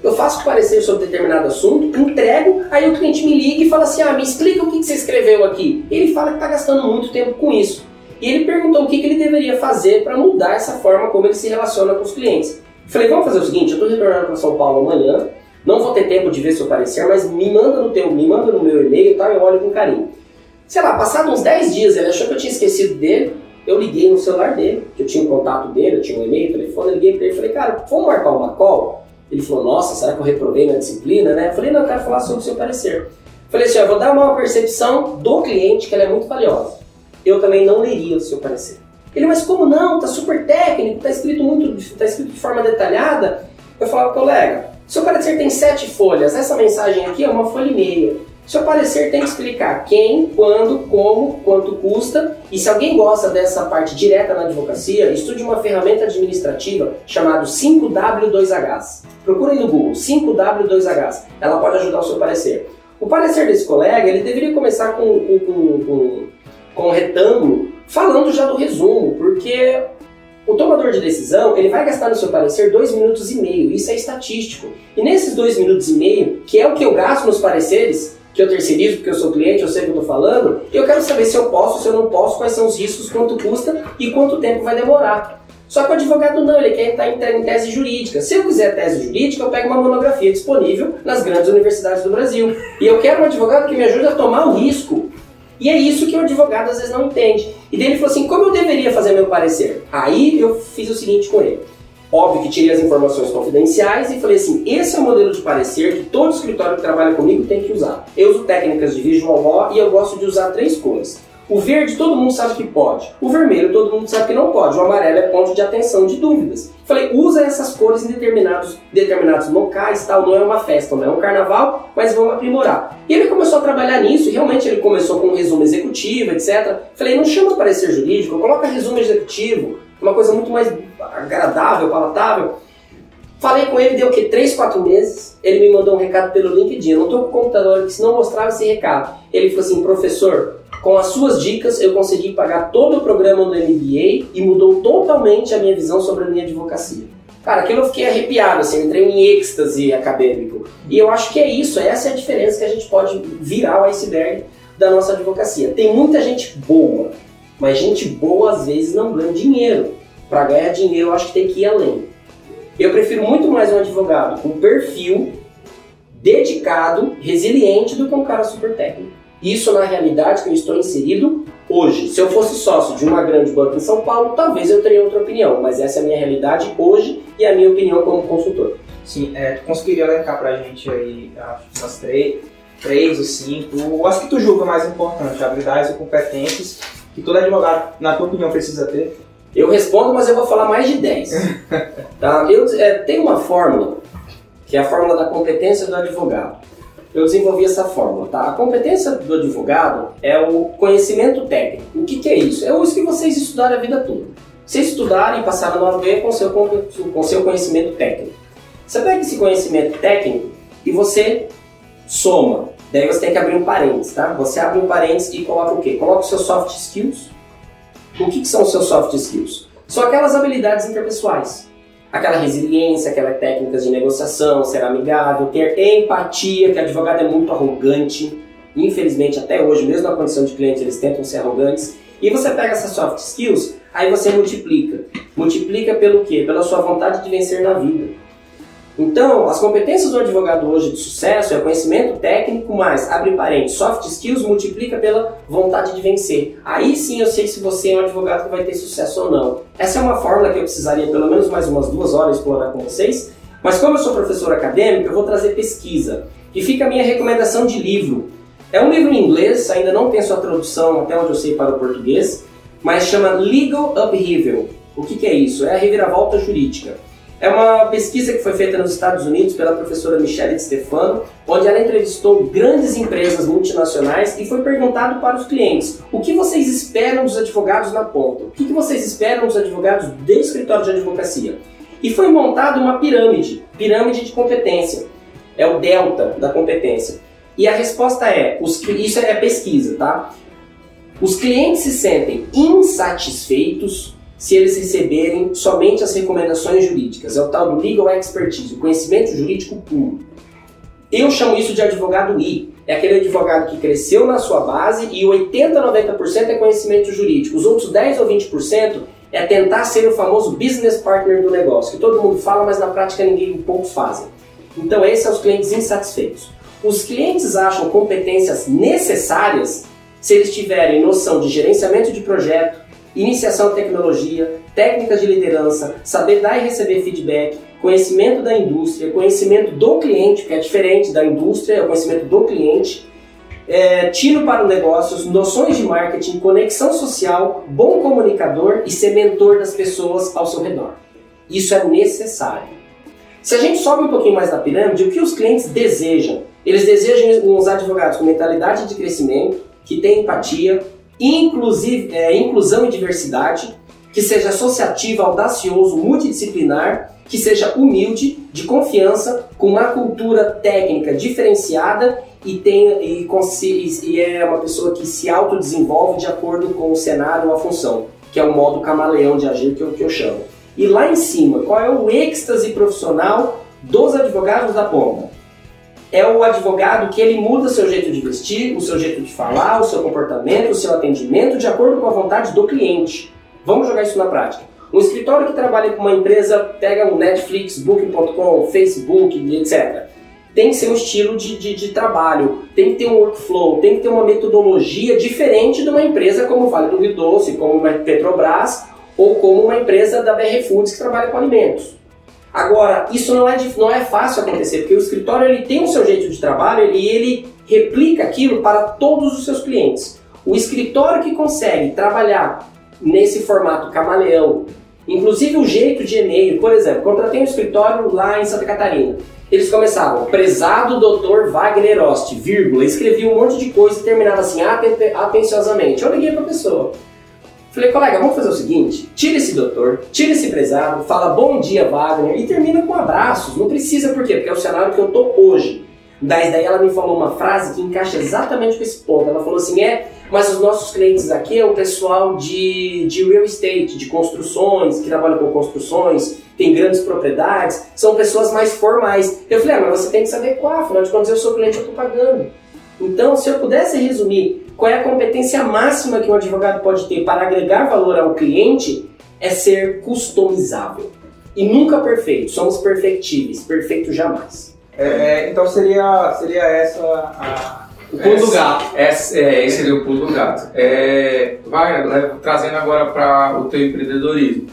Eu faço parecer sobre determinado assunto, entrego, aí o cliente me liga e fala assim, ah, me explica o que você escreveu aqui. Ele fala que está gastando muito tempo com isso. E ele perguntou o que, que ele deveria fazer para mudar essa forma como ele se relaciona com os clientes. Falei, vamos fazer o seguinte, eu estou retornando para São Paulo amanhã, não vou ter tempo de ver seu parecer, mas me manda no teu, me manda no meu e-mail, tá? Eu olho com carinho. Sei lá, passado uns 10 dias, ele achou que eu tinha esquecido dele. Eu liguei no celular dele, que eu tinha o um contato dele, eu tinha um e-mail, telefone, eu liguei para ele e falei, cara, vamos marcar uma call? Ele falou, nossa, será que eu reprovei na disciplina, né? Eu falei, não, eu quero falar sobre o seu parecer. Falei assim, eu vou dar uma percepção do cliente que ela é muito valiosa. Eu também não leria o seu parecer. Ele, mas como não? Tá super técnico, tá escrito muito, tá escrito de forma detalhada. Eu falava, colega, seu parecer tem sete folhas, essa mensagem aqui é uma folha e meia. Seu parecer tem que explicar quem, quando, como, quanto custa. E se alguém gosta dessa parte direta na advocacia, estude uma ferramenta administrativa chamada 5W2Hs. Procure no Google 5W2Hs. Ela pode ajudar o seu parecer. O parecer desse colega, ele deveria começar com, com, com, com, com um retângulo, falando já do resumo, porque o tomador de decisão, ele vai gastar no seu parecer dois minutos e meio, isso é estatístico. E nesses dois minutos e meio, que é o que eu gasto nos pareceres, que eu terceirizo porque eu sou cliente, eu sei o que eu estou falando, eu quero saber se eu posso, se eu não posso, quais são os riscos, quanto custa e quanto tempo vai demorar. Só que o advogado não, ele quer entrar em tese jurídica. Se eu quiser tese jurídica, eu pego uma monografia disponível nas grandes universidades do Brasil. E eu quero um advogado que me ajude a tomar o risco. E é isso que o advogado às vezes não entende. E daí ele falou assim: como eu deveria fazer meu parecer? Aí eu fiz o seguinte com ele. Óbvio que tirei as informações confidenciais e falei assim: esse é o modelo de parecer que todo escritório que trabalha comigo tem que usar. Eu uso técnicas de visual law e eu gosto de usar três cores. O verde todo mundo sabe que pode. O vermelho todo mundo sabe que não pode. O amarelo é ponto de atenção de dúvidas. Falei, usa essas cores em determinados, determinados locais, tal. Não é uma festa, não é um carnaval, mas vamos aprimorar. E ele começou a trabalhar nisso e realmente ele começou com um resumo executivo, etc. Falei, não chama parecer jurídico, coloca resumo executivo, uma coisa muito mais agradável, palatável. Falei com ele, deu o que? 3, 4 meses. Ele me mandou um recado pelo LinkedIn. Eu não estou com o computador aqui, senão mostrava esse recado. Ele falou assim: professor, com as suas dicas eu consegui pagar todo o programa do MBA e mudou totalmente a minha visão sobre a minha advocacia. Cara, aquilo eu fiquei arrepiado, assim, entrei em êxtase acadêmico. E eu acho que é isso, essa é a diferença que a gente pode virar o iceberg da nossa advocacia. Tem muita gente boa, mas gente boa às vezes não ganha dinheiro. Para ganhar dinheiro, eu acho que tem que ir além. Eu prefiro muito mais um advogado com perfil dedicado, resiliente, do que um cara super técnico. Isso na realidade que eu estou inserido hoje. Se eu fosse sócio de uma grande banca em São Paulo, talvez eu teria outra opinião, mas essa é a minha realidade hoje e a minha opinião como consultor. Sim, é, tu conseguiria elencar pra gente aí umas três, três ou cinco, acho que tu julga mais importante, habilidades e competências que todo advogado, na tua opinião, precisa ter? Eu respondo, mas eu vou falar mais de 10. tá? Eu, é, tem uma fórmula, que é a fórmula da competência do advogado. Eu desenvolvi essa fórmula. Tá? A competência do advogado é o conhecimento técnico. O que, que é isso? É isso que vocês estudaram a vida toda. Vocês estudaram e passaram no AV com seu, com seu conhecimento técnico. Você pega esse conhecimento técnico e você soma. Daí você tem que abrir um parênteses, tá? Você abre um parênteses e coloca o quê? Coloca os seus soft skills, o que, que são os seus soft skills? São aquelas habilidades interpessoais. Aquela resiliência, aquelas técnicas de negociação, ser amigável, ter empatia, que advogado é muito arrogante. Infelizmente, até hoje, mesmo na condição de cliente, eles tentam ser arrogantes. E você pega essas soft skills, aí você multiplica. Multiplica pelo quê? Pela sua vontade de vencer na vida. Então, as competências do advogado hoje de sucesso é conhecimento técnico mais, abre parênteses, soft skills multiplica pela vontade de vencer. Aí sim eu sei se você é um advogado que vai ter sucesso ou não. Essa é uma fórmula que eu precisaria pelo menos mais umas duas horas explorar com vocês, mas como eu sou professor acadêmico, eu vou trazer pesquisa. E fica a minha recomendação de livro. É um livro em inglês, ainda não tem sua tradução até onde eu sei para o português, mas chama Legal Upheaval. O que, que é isso? É a reviravolta jurídica. É uma pesquisa que foi feita nos Estados Unidos pela professora Michelle Stefano, onde ela entrevistou grandes empresas multinacionais e foi perguntado para os clientes o que vocês esperam dos advogados na ponta, o que vocês esperam dos advogados do escritório de advocacia. E foi montada uma pirâmide, pirâmide de competência. É o delta da competência. E a resposta é, os, isso é pesquisa, tá? Os clientes se sentem insatisfeitos se eles receberem somente as recomendações jurídicas. É o tal do legal expertise, o conhecimento jurídico puro. Eu chamo isso de advogado I. É aquele advogado que cresceu na sua base e 80 a 90% é conhecimento jurídico. Os outros 10 ou 20% é tentar ser o famoso business partner do negócio, que todo mundo fala, mas na prática ninguém poucos fazem. Então esses são os clientes insatisfeitos. Os clientes acham competências necessárias se eles tiverem noção de gerenciamento de projeto, iniciação à tecnologia, técnicas de liderança, saber dar e receber feedback, conhecimento da indústria, conhecimento do cliente, que é diferente da indústria, é o conhecimento do cliente, é, tino para o negócios, noções de marketing, conexão social, bom comunicador e ser mentor das pessoas ao seu redor. Isso é necessário. Se a gente sobe um pouquinho mais na pirâmide, o que os clientes desejam? Eles desejam uns advogados com mentalidade de crescimento, que tenham empatia, inclusive, é, inclusão e diversidade, que seja associativo, audacioso, multidisciplinar, que seja humilde, de confiança, com uma cultura técnica diferenciada e, tem, e, e é uma pessoa que se autodesenvolve de acordo com o cenário ou a função, que é o modo camaleão de agir que eu, que eu chamo. E lá em cima, qual é o êxtase profissional dos advogados da ponta? É o advogado que ele muda seu jeito de vestir, o seu jeito de falar, o seu comportamento, o seu atendimento de acordo com a vontade do cliente. Vamos jogar isso na prática. Um escritório que trabalha com uma empresa, pega um Netflix, Booking.com, Facebook, etc. Tem que ser um estilo de, de, de, trabalho, tem que ter um workflow, tem que ter uma metodologia diferente de uma empresa como Vale do Rio Doce, como uma Petrobras ou como uma empresa da BR Foods que trabalha com alimentos. Agora, isso não é, não é fácil acontecer, porque o escritório ele tem o seu jeito de trabalho e ele replica aquilo para todos os seus clientes. O escritório que consegue trabalhar nesse formato camaleão, inclusive o jeito de e-mail, por exemplo, contratei um escritório lá em Santa Catarina. Eles começavam, prezado doutor Wagner Ost, vírgula, escrevia um monte de coisa e terminava assim, atenciosamente. Eu liguei para a pessoa. Falei, colega, vamos fazer o seguinte: tira esse doutor, tira esse prezado, fala bom dia, Wagner, e termina com abraços. Não precisa, por quê? Porque é o cenário que eu tô hoje. Daí, daí ela me falou uma frase que encaixa exatamente com esse ponto. Ela falou assim: é, mas os nossos clientes aqui é o pessoal de, de real estate, de construções, que trabalham com construções, tem grandes propriedades, são pessoas mais formais. Eu falei, ah, mas você tem que saber qual, afinal de contas eu sou cliente, eu estou pagando. Então, se eu pudesse resumir qual é a competência máxima que um advogado pode ter para agregar valor ao cliente, é ser customizável. E nunca perfeito, somos perfectíveis, perfeito jamais. É, é então seria, seria essa a, o pulo do gato. Esse, é, esse seria o pulo do gato. É, vai, né, trazendo agora para o teu empreendedorismo.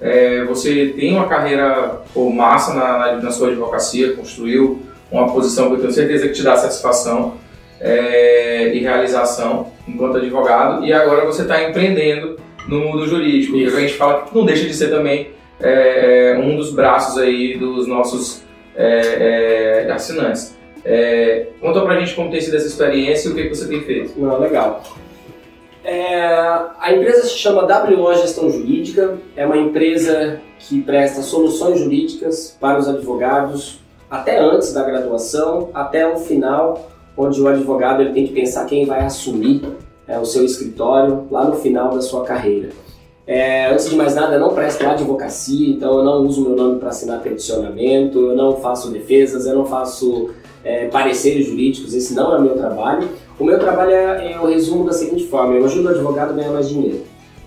É, você tem uma carreira pô, massa na, na, na, sua advocacia, construiu uma posição que eu tenho certeza que te dá satisfação é, e realização enquanto advogado, e agora você está empreendendo no mundo jurídico. E a gente fala que não deixa de ser também é, um dos braços aí dos nossos é, é assinantes. É, conta pra gente como tem sido essa experiência e o que, que você tem feito. Não, legal. É, a empresa se chama WO Gestão Jurídica, é uma empresa que presta soluções jurídicas para os advogados até antes da graduação, até o final, onde o advogado ele tem que pensar quem vai assumir é, o seu escritório lá no final da sua carreira. É, antes de mais nada, eu não presto advocacia, então eu não uso meu nome para assinar peticionamento, eu não faço defesas, eu não faço é, pareceres jurídicos, esse não é o meu trabalho. O meu trabalho é, é o resumo da seguinte forma: eu ajudo o advogado a ganhar mais dinheiro.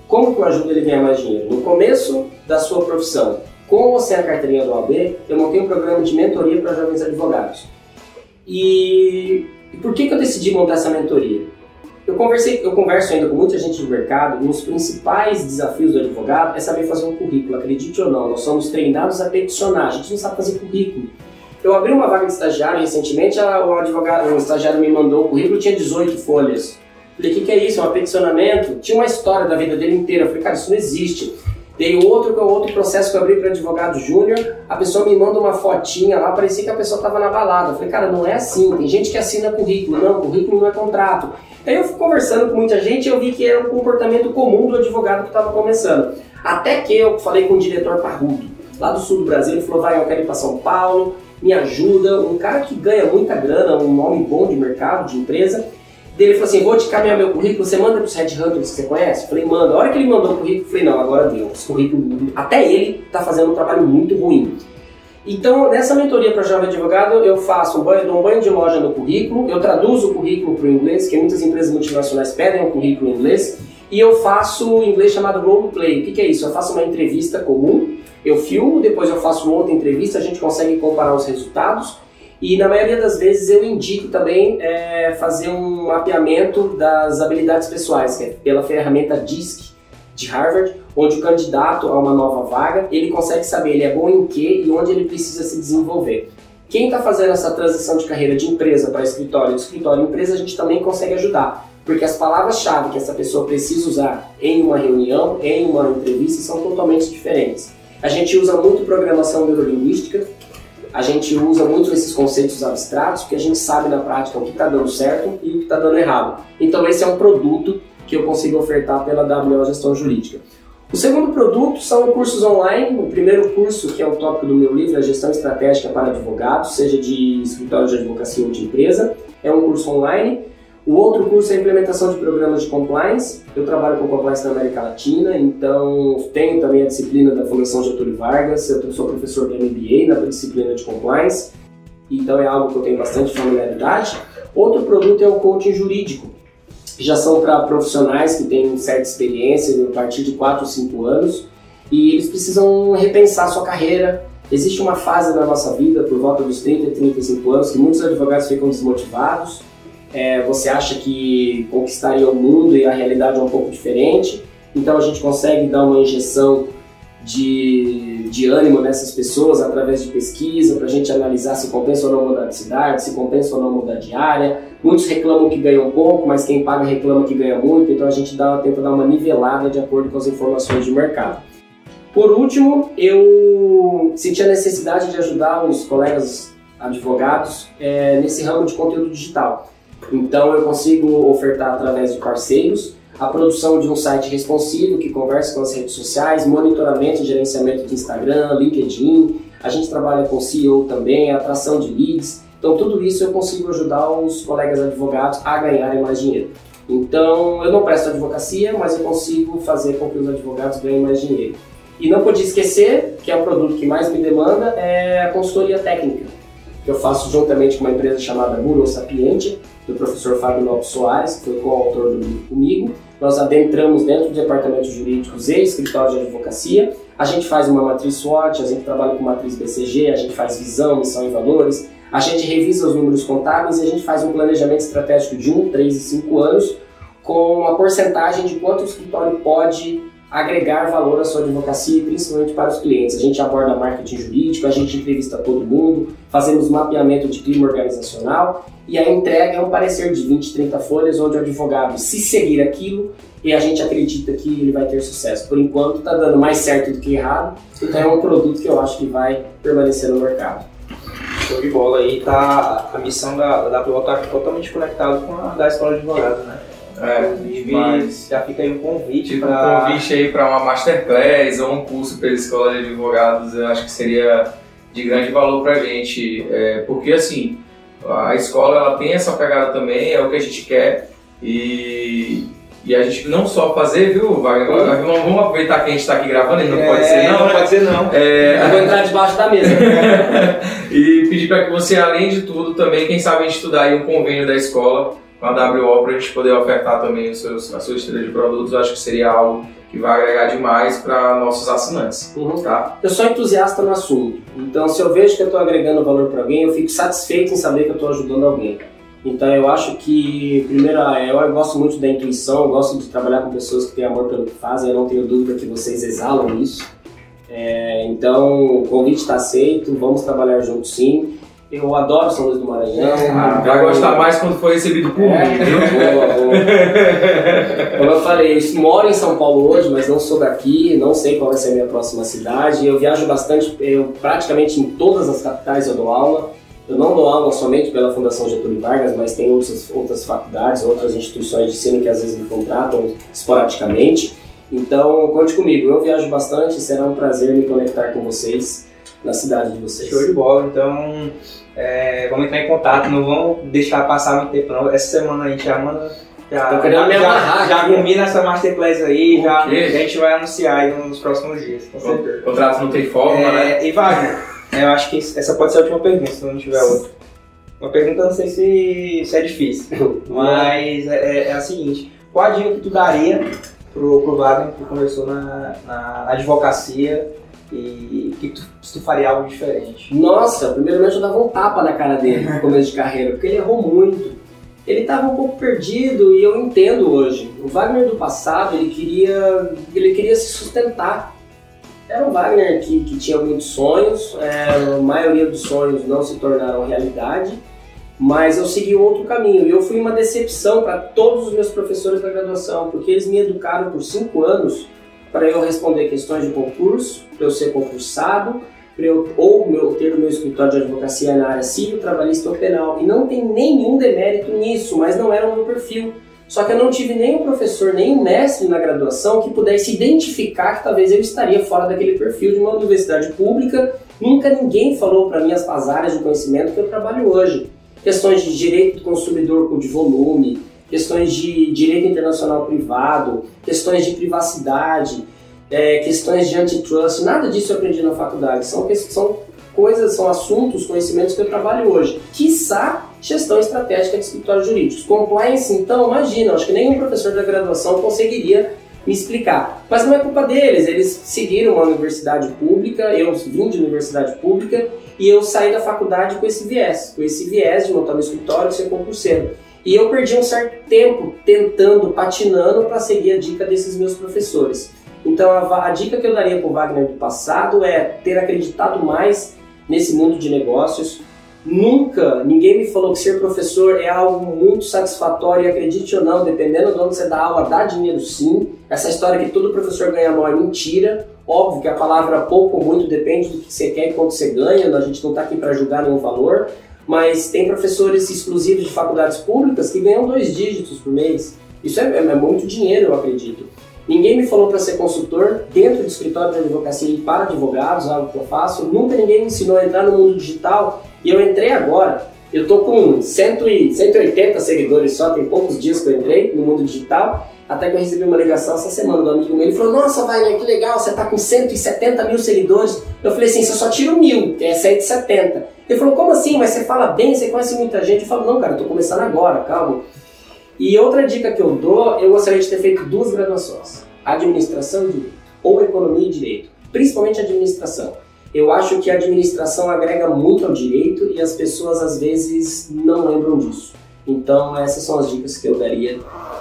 Como que eu ajudo ele a ganhar mais dinheiro? No começo da sua profissão, com ou sem a carteirinha do OAB, eu montei um programa de mentoria para jovens advogados. E, e por que, que eu decidi montar essa mentoria? Eu conversei, eu converso ainda com muita gente do mercado, um dos principais desafios do advogado é saber fazer um currículo, acredite ou não, nós somos treinados a peticionar, a gente não sabe fazer currículo. Eu abri uma vaga de estagiário recentemente, o advogado, o estagiário me mandou o currículo, tinha 18 folhas. Falei, o que, que é isso? É um peticionamento? Tinha uma história da vida dele inteira. Eu falei, cara, isso não existe. Dei outro que é outro processo que eu abri para advogado júnior, a pessoa me manda uma fotinha lá, parecia que a pessoa estava na balada. Eu falei, cara, não é assim. Tem gente que assina currículo. Não, currículo não é contrato. Aí eu fui conversando com muita gente e eu vi que era um comportamento comum do advogado que estava começando. Até que eu falei com o diretor Parrudo, lá do sul do Brasil, ele falou, vai, eu quero ir para São Paulo, me ajuda, um cara que ganha muita grana, um nome bom de mercado, de empresa. Ele falou assim: vou te caminhar meu currículo, você manda para os headhunters que você conhece? Falei, manda. A hora que ele mandou o currículo, falei, não, agora deu. Esse currículo, até ele está fazendo um trabalho muito ruim. Então, nessa mentoria para jovem advogado, eu faço um banho, dou um banho de loja no currículo, eu traduzo o currículo para o inglês, que muitas empresas multinacionais pedem um currículo em inglês, e eu faço um inglês chamado role play. O que, que é isso? Eu faço uma entrevista comum eu filmo, depois eu faço outra entrevista, a gente consegue comparar os resultados. E na maioria das vezes eu indico também é, fazer um mapeamento das habilidades pessoais, que é pela ferramenta DISC de Harvard, onde o candidato a uma nova vaga ele consegue saber ele é bom em que e onde ele precisa se desenvolver. Quem está fazendo essa transição de carreira de empresa para escritório, de escritório em empresa, a gente também consegue ajudar. Porque as palavras-chave que essa pessoa precisa usar em uma reunião, em uma entrevista, são totalmente diferentes. A gente usa muito programação neurolinguística, a gente usa muito esses conceitos abstratos, porque a gente sabe na prática o que está dando certo e o que está dando errado. Então esse é um produto que eu consigo ofertar pela WO Gestão Jurídica. O segundo produto são cursos online. O primeiro curso, que é o tópico do meu livro, é a Gestão Estratégica para Advogados, seja de escritório de advocacia ou de empresa. É um curso online. O outro curso é implementação de programas de compliance. Eu trabalho com compliance na América Latina, então tenho também a disciplina da Fundação Getúlio Vargas. Eu sou professor de MBA na disciplina de compliance, então é algo que eu tenho bastante familiaridade. Outro produto é o coaching jurídico, que já são para profissionais que têm certa experiência, a partir de 4 ou 5 anos, e eles precisam repensar sua carreira. Existe uma fase na nossa vida, por volta dos 30 e 35 anos, que muitos advogados ficam desmotivados é, você acha que conquistaria o mundo e a realidade é um pouco diferente. Então a gente consegue dar uma injeção de, de ânimo nessas pessoas através de pesquisa, para a gente analisar se compensa ou não mudar de cidade, se compensa ou não mudar de área. Muitos reclamam que ganham pouco, mas quem paga reclama que ganha muito, então a gente dá, tenta dar uma nivelada de acordo com as informações de mercado. Por último, eu senti a necessidade de ajudar os colegas advogados é, nesse ramo de conteúdo digital. Então eu consigo ofertar através de parceiros a produção de um site responsivo que conversa com as redes sociais, monitoramento e gerenciamento de Instagram, LinkedIn. A gente trabalha com SEO também, atração de leads. Então tudo isso eu consigo ajudar os colegas advogados a ganharem mais dinheiro. Então eu não presto advocacia, mas eu consigo fazer com que os advogados ganhem mais dinheiro. E não podia esquecer que é o produto que mais me demanda é a consultoria técnica, que eu faço juntamente com uma empresa chamada Muro Sapiente, do professor Fábio Lopes Soares, que foi coautor do livro comigo. Nós adentramos dentro do departamento jurídicos e escritório de advocacia. A gente faz uma matriz SWOT, a gente trabalha com matriz BCG, a gente faz visão, missão e valores. A gente revisa os números contábeis e a gente faz um planejamento estratégico de 1, 3 e 5 anos com uma porcentagem de quanto o escritório pode agregar valor à sua advocacia, principalmente para os clientes. A gente aborda marketing jurídico, a gente entrevista todo mundo, fazemos mapeamento de clima organizacional e a entrega é um parecer de 20, 30 folhas, onde o advogado, se seguir aquilo, e a gente acredita que ele vai ter sucesso. Por enquanto, está dando mais certo do que errado, então é um produto que eu acho que vai permanecer no mercado. Show de bola aí, tá, a missão da, da está totalmente conectada com a da Escola de Advogados, né? É, já fica aí um convite Tipo, pra... um convite aí para uma masterclass ou um curso pela escola de advogados, eu acho que seria de grande valor para a gente, é, porque assim, a escola ela tem essa pegada também, é o que a gente quer e, e a gente não só fazer, viu, Wagner? Vamos, vamos aproveitar que a gente está aqui gravando, não É, pode ser não, não né? pode ser não. É, Eu vou entrar debaixo da mesa. e pedir para que você, além de tudo, também, quem sabe, a gente estudar aí um convênio da escola com a WO para a gente poder ofertar também os seus, a sua esteira de produtos. Acho que seria algo que vai agregar demais para nossos assinantes, Uhum. tá? Eu sou entusiasta no assunto, então se eu vejo que eu estou agregando valor para alguém, eu fico satisfeito em saber que eu estou ajudando alguém. Então eu acho que, primeiro, é, eu gosto muito da intuição, eu gosto de trabalhar com pessoas que têm amor pelo que fazem, eu não tenho dúvida que vocês exalam isso. É, então o convite está aceito, vamos trabalhar juntos sim. Eu adoro São Luís do Maranhão. Ah, vai gostar mais quando for recebido por É, mim, boa, boa. Como eu falei, eu moro em São Paulo hoje, mas não sou daqui, não sei qual vai ser a minha próxima cidade. Eu viajo bastante, eu praticamente em todas as capitais eu dou aula. Eu não dou aula somente pela Fundação Getúlio Vargas, mas tem outras, outras faculdades, outras instituições de ensino que às vezes me contratam esporadicamente. Então, conte comigo, eu viajo bastante, será um prazer me conectar com vocês na cidade de vocês. Show de bola, então é, vamos entrar em contato, não vamos deixar passar muito tempo não. Essa semana a gente já manda. Já, Tô querendo me já, amarrar já aqui. combina essa masterclass aí, já, a gente vai anunciar aí nos próximos dias, com certeza. O contrato não tem forma, né? É, e Wagner, eu acho que essa pode ser a última pergunta, se não tiver outra. Uma pergunta eu não sei se, se é difícil, mas é, é- é a seguinte: qual a dica que tu daria pro, pro Wagner que começou na, na advocacia e que tu, se tu faria algo diferente? Nossa, primeiramente eu dava um tapa na cara dele no começo de carreira, porque ele errou muito. Ele estava um pouco perdido e eu entendo hoje. O Wagner do passado, ele queria, ele queria se sustentar. Era um Wagner que, que tinha muitos sonhos, é, a maioria dos sonhos não se tornaram realidade, mas eu segui outro caminho e eu fui uma decepção para todos os meus professores da graduação, porque eles me educaram por cinco anos para eu responder questões de concurso, para eu ser concursado, para eu ou meu, ter o meu escritório de advocacia na área civil, trabalhista ou penal. E não tem nenhum demérito nisso, mas não era o meu perfil. Só que eu não tive nenhum professor, nenhum mestre na graduação que pudesse identificar que talvez eu estaria fora daquele perfil de uma universidade pública. Nunca ninguém falou para mim as áreas de conhecimento que eu trabalho hoje. Questões de direito do consumidor de volume, questões de direito internacional privado, questões de privacidade, é, questões de antitrust, nada disso eu aprendi na faculdade. São, são coisas, são assuntos, conhecimentos que eu trabalho hoje. Quiçá gestão estratégica de escritórios jurídicos. Compliance, então, imagina, acho que nenhum professor da graduação conseguiria me explicar. Mas não é culpa deles, eles seguiram uma universidade pública, eu vim de universidade pública e eu saí da faculdade com esse viés, com esse viés de montar meu escritório e ser concurseiro. E eu perdi um certo tempo tentando, patinando para seguir a dica desses meus professores. Então a, a dica que eu daria para o Wagner do passado é ter acreditado mais nesse mundo de negócios. Nunca ninguém me falou que ser professor é algo muito satisfatório e acredite ou não, dependendo de onde você dá aula, dá dinheiro sim. Essa história que todo professor ganha mal é mentira. Óbvio que a palavra pouco ou muito depende do que você quer e quanto você ganha, a gente não está aqui para julgar nenhum valor, mas tem professores exclusivos de faculdades públicas que ganham dois dígitos por mês. Isso é, é muito dinheiro, eu acredito. Ninguém me falou para ser consultor dentro do escritório de advocacia e para advogados, algo que eu faço. Nunca ninguém me ensinou a entrar no mundo digital e eu entrei agora. Eu tô com 100 180 seguidores só, tem poucos dias que eu entrei no mundo digital. Até que eu recebi uma ligação essa semana do amigo meu. Ele falou: Nossa, Wagner, que legal, você tá com 170 mil seguidores. Eu falei assim: Você só tira mil, que é 170. Ele falou: Como assim? Mas você fala bem, você conhece muita gente. Eu falo: Não, cara, eu tô começando agora, calma. E outra dica que eu dou, eu gostaria de ter feito duas graduações: administração e direito, ou economia e direito, principalmente administração. Eu acho que a administração agrega muito ao direito e as pessoas às vezes não lembram disso. Então, essas são as dicas que eu daria.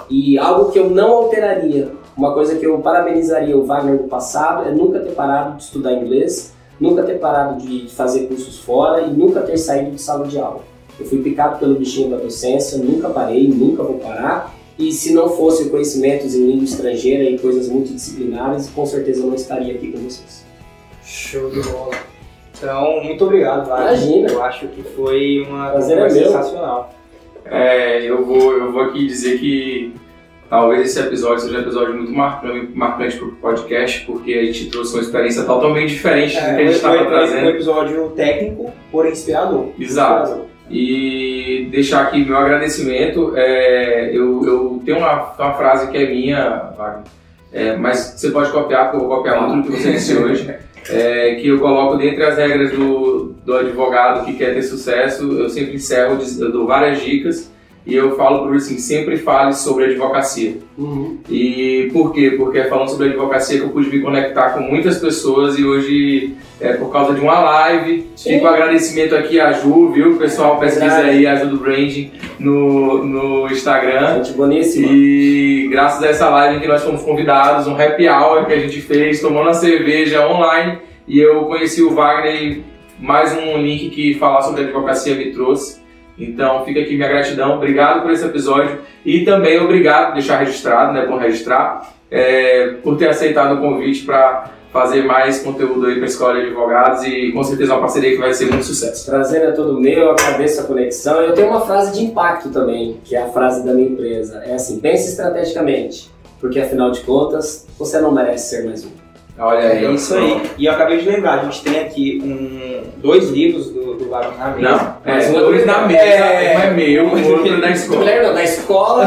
E algo que eu não alteraria, uma coisa que eu parabenizaria o Wagner do passado é nunca ter parado de estudar inglês, nunca ter parado de fazer cursos fora e nunca ter saído de sala de aula. Eu fui picado pelo bichinho da docência, nunca parei, nunca vou parar. E se não fosse conhecimentos em língua estrangeira e coisas multidisciplinares, com certeza eu não estaria aqui com vocês. Show de bola. Então, muito obrigado, Wagner. Imagina. Eu acho que foi uma Prazer é conversa sensacional. É, eu vou, eu vou aqui dizer que talvez esse episódio seja um episódio muito marcante, para o podcast, porque a gente trouxe uma experiência totalmente diferente do que a gente estava trazendo. um episódio técnico, porém inspirador. Exato. Inspirador. E deixar aqui meu agradecimento. É, eu, eu tenho uma, uma frase que é minha, Wagner, é, mas você pode copiar, porque eu vou copiar muito do que você disse hoje. é, que eu coloco dentre as regras do, do advogado que quer ter sucesso, eu sempre encerro, eu dou várias dicas e eu falo para ele assim, sempre fale sobre advocacia. E por quê? Porque é falando sobre advocacia que eu pude me conectar com muitas pessoas e hoje, é, por causa de uma live, Sim. fica o agradecimento aqui à Ju, viu? Pessoal, pesquisa Verdade. aí a Ju do Branding no, no Instagram. Gente boníssima. E graças a essa live que nós fomos convidados, um happy hour que a gente fez, tomando a cerveja online, e eu conheci o Wagner e mais um link que falar sobre advocacia me trouxe. Então fica aqui minha gratidão, obrigado por esse episódio e também obrigado deixar registrado, né, por registrar, é, por ter aceitado o convite para fazer mais conteúdo aí para a Escola de Advogados e com certeza uma parceria que vai ser muito sucesso. Prazer é todo meu, eu agradeço a conexão. Eu tenho uma frase de impacto também, que é a frase da minha empresa. É assim, pense estrategicamente, porque afinal de contas, você não merece ser mais um. Olha aí, É ó. isso aí. E eu acabei de lembrar, a gente tem aqui um, dois livros do, do Wagner na mesa. Não, Mas é, um dois na mesa, é- um é meu, o outro é da escola. Mulher não, da escola,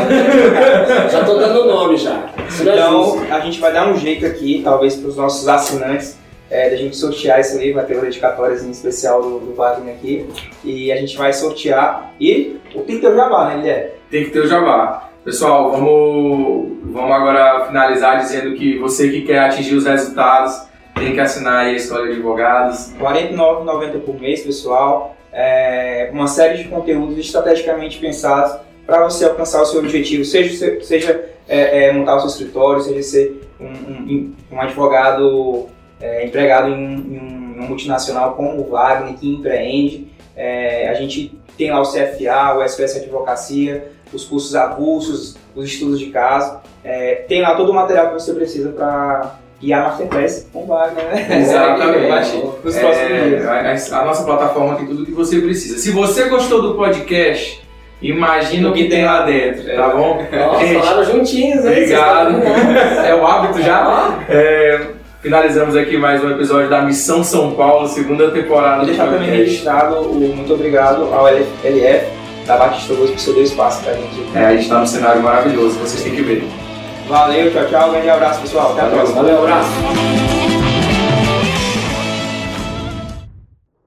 já tô dando nome já. Isso é Então, a gente vai dar um jeito aqui, talvez para os nossos assinantes, é, da gente sortear esse livro, vai ter uma dedicatória em especial do, do Wagner aqui. E a gente vai sortear. E o tem que ter o jabá, né, Guilherme? Tem que ter o jabá. Pessoal, vamos, vamos agora finalizar dizendo que você que quer atingir os resultados tem que assinar aí a Escola de Advogados. R$ 49,90 por mês, pessoal. É, uma série de conteúdos estrategicamente pensados para você alcançar o seu objetivo, seja, seja é, é, montar o seu escritório, seja ser um, um- um advogado é, empregado em, em, um, uma multinacional como o Wagner, que empreende. É, a gente tem lá o CFA, o SOS Advocacia, os cursos avulsos, os estudos de caso. É, tem lá todo o material que você precisa para guiar a Masterclass com Wagner, né? Exatamente. Nos próximos é. A, a, nossa plataforma tem tudo que você precisa. Se você gostou do podcast, imagina o que tem lá dentro, tá bom? Nossa, Gente, falaram juntinhos, hein? Obrigado. É o hábito já. É, Finalizamos aqui mais um episódio da Missão São Paulo, segunda temporada. Vou deixar também registrado o muito obrigado ao LF da Batista Luz por ceder espaço pra gente. É, a gente está num cenário maravilhoso, vocês têm que ver. Valeu, tchau, tchau, grande abraço pessoal, até a próxima. Valeu, abraço.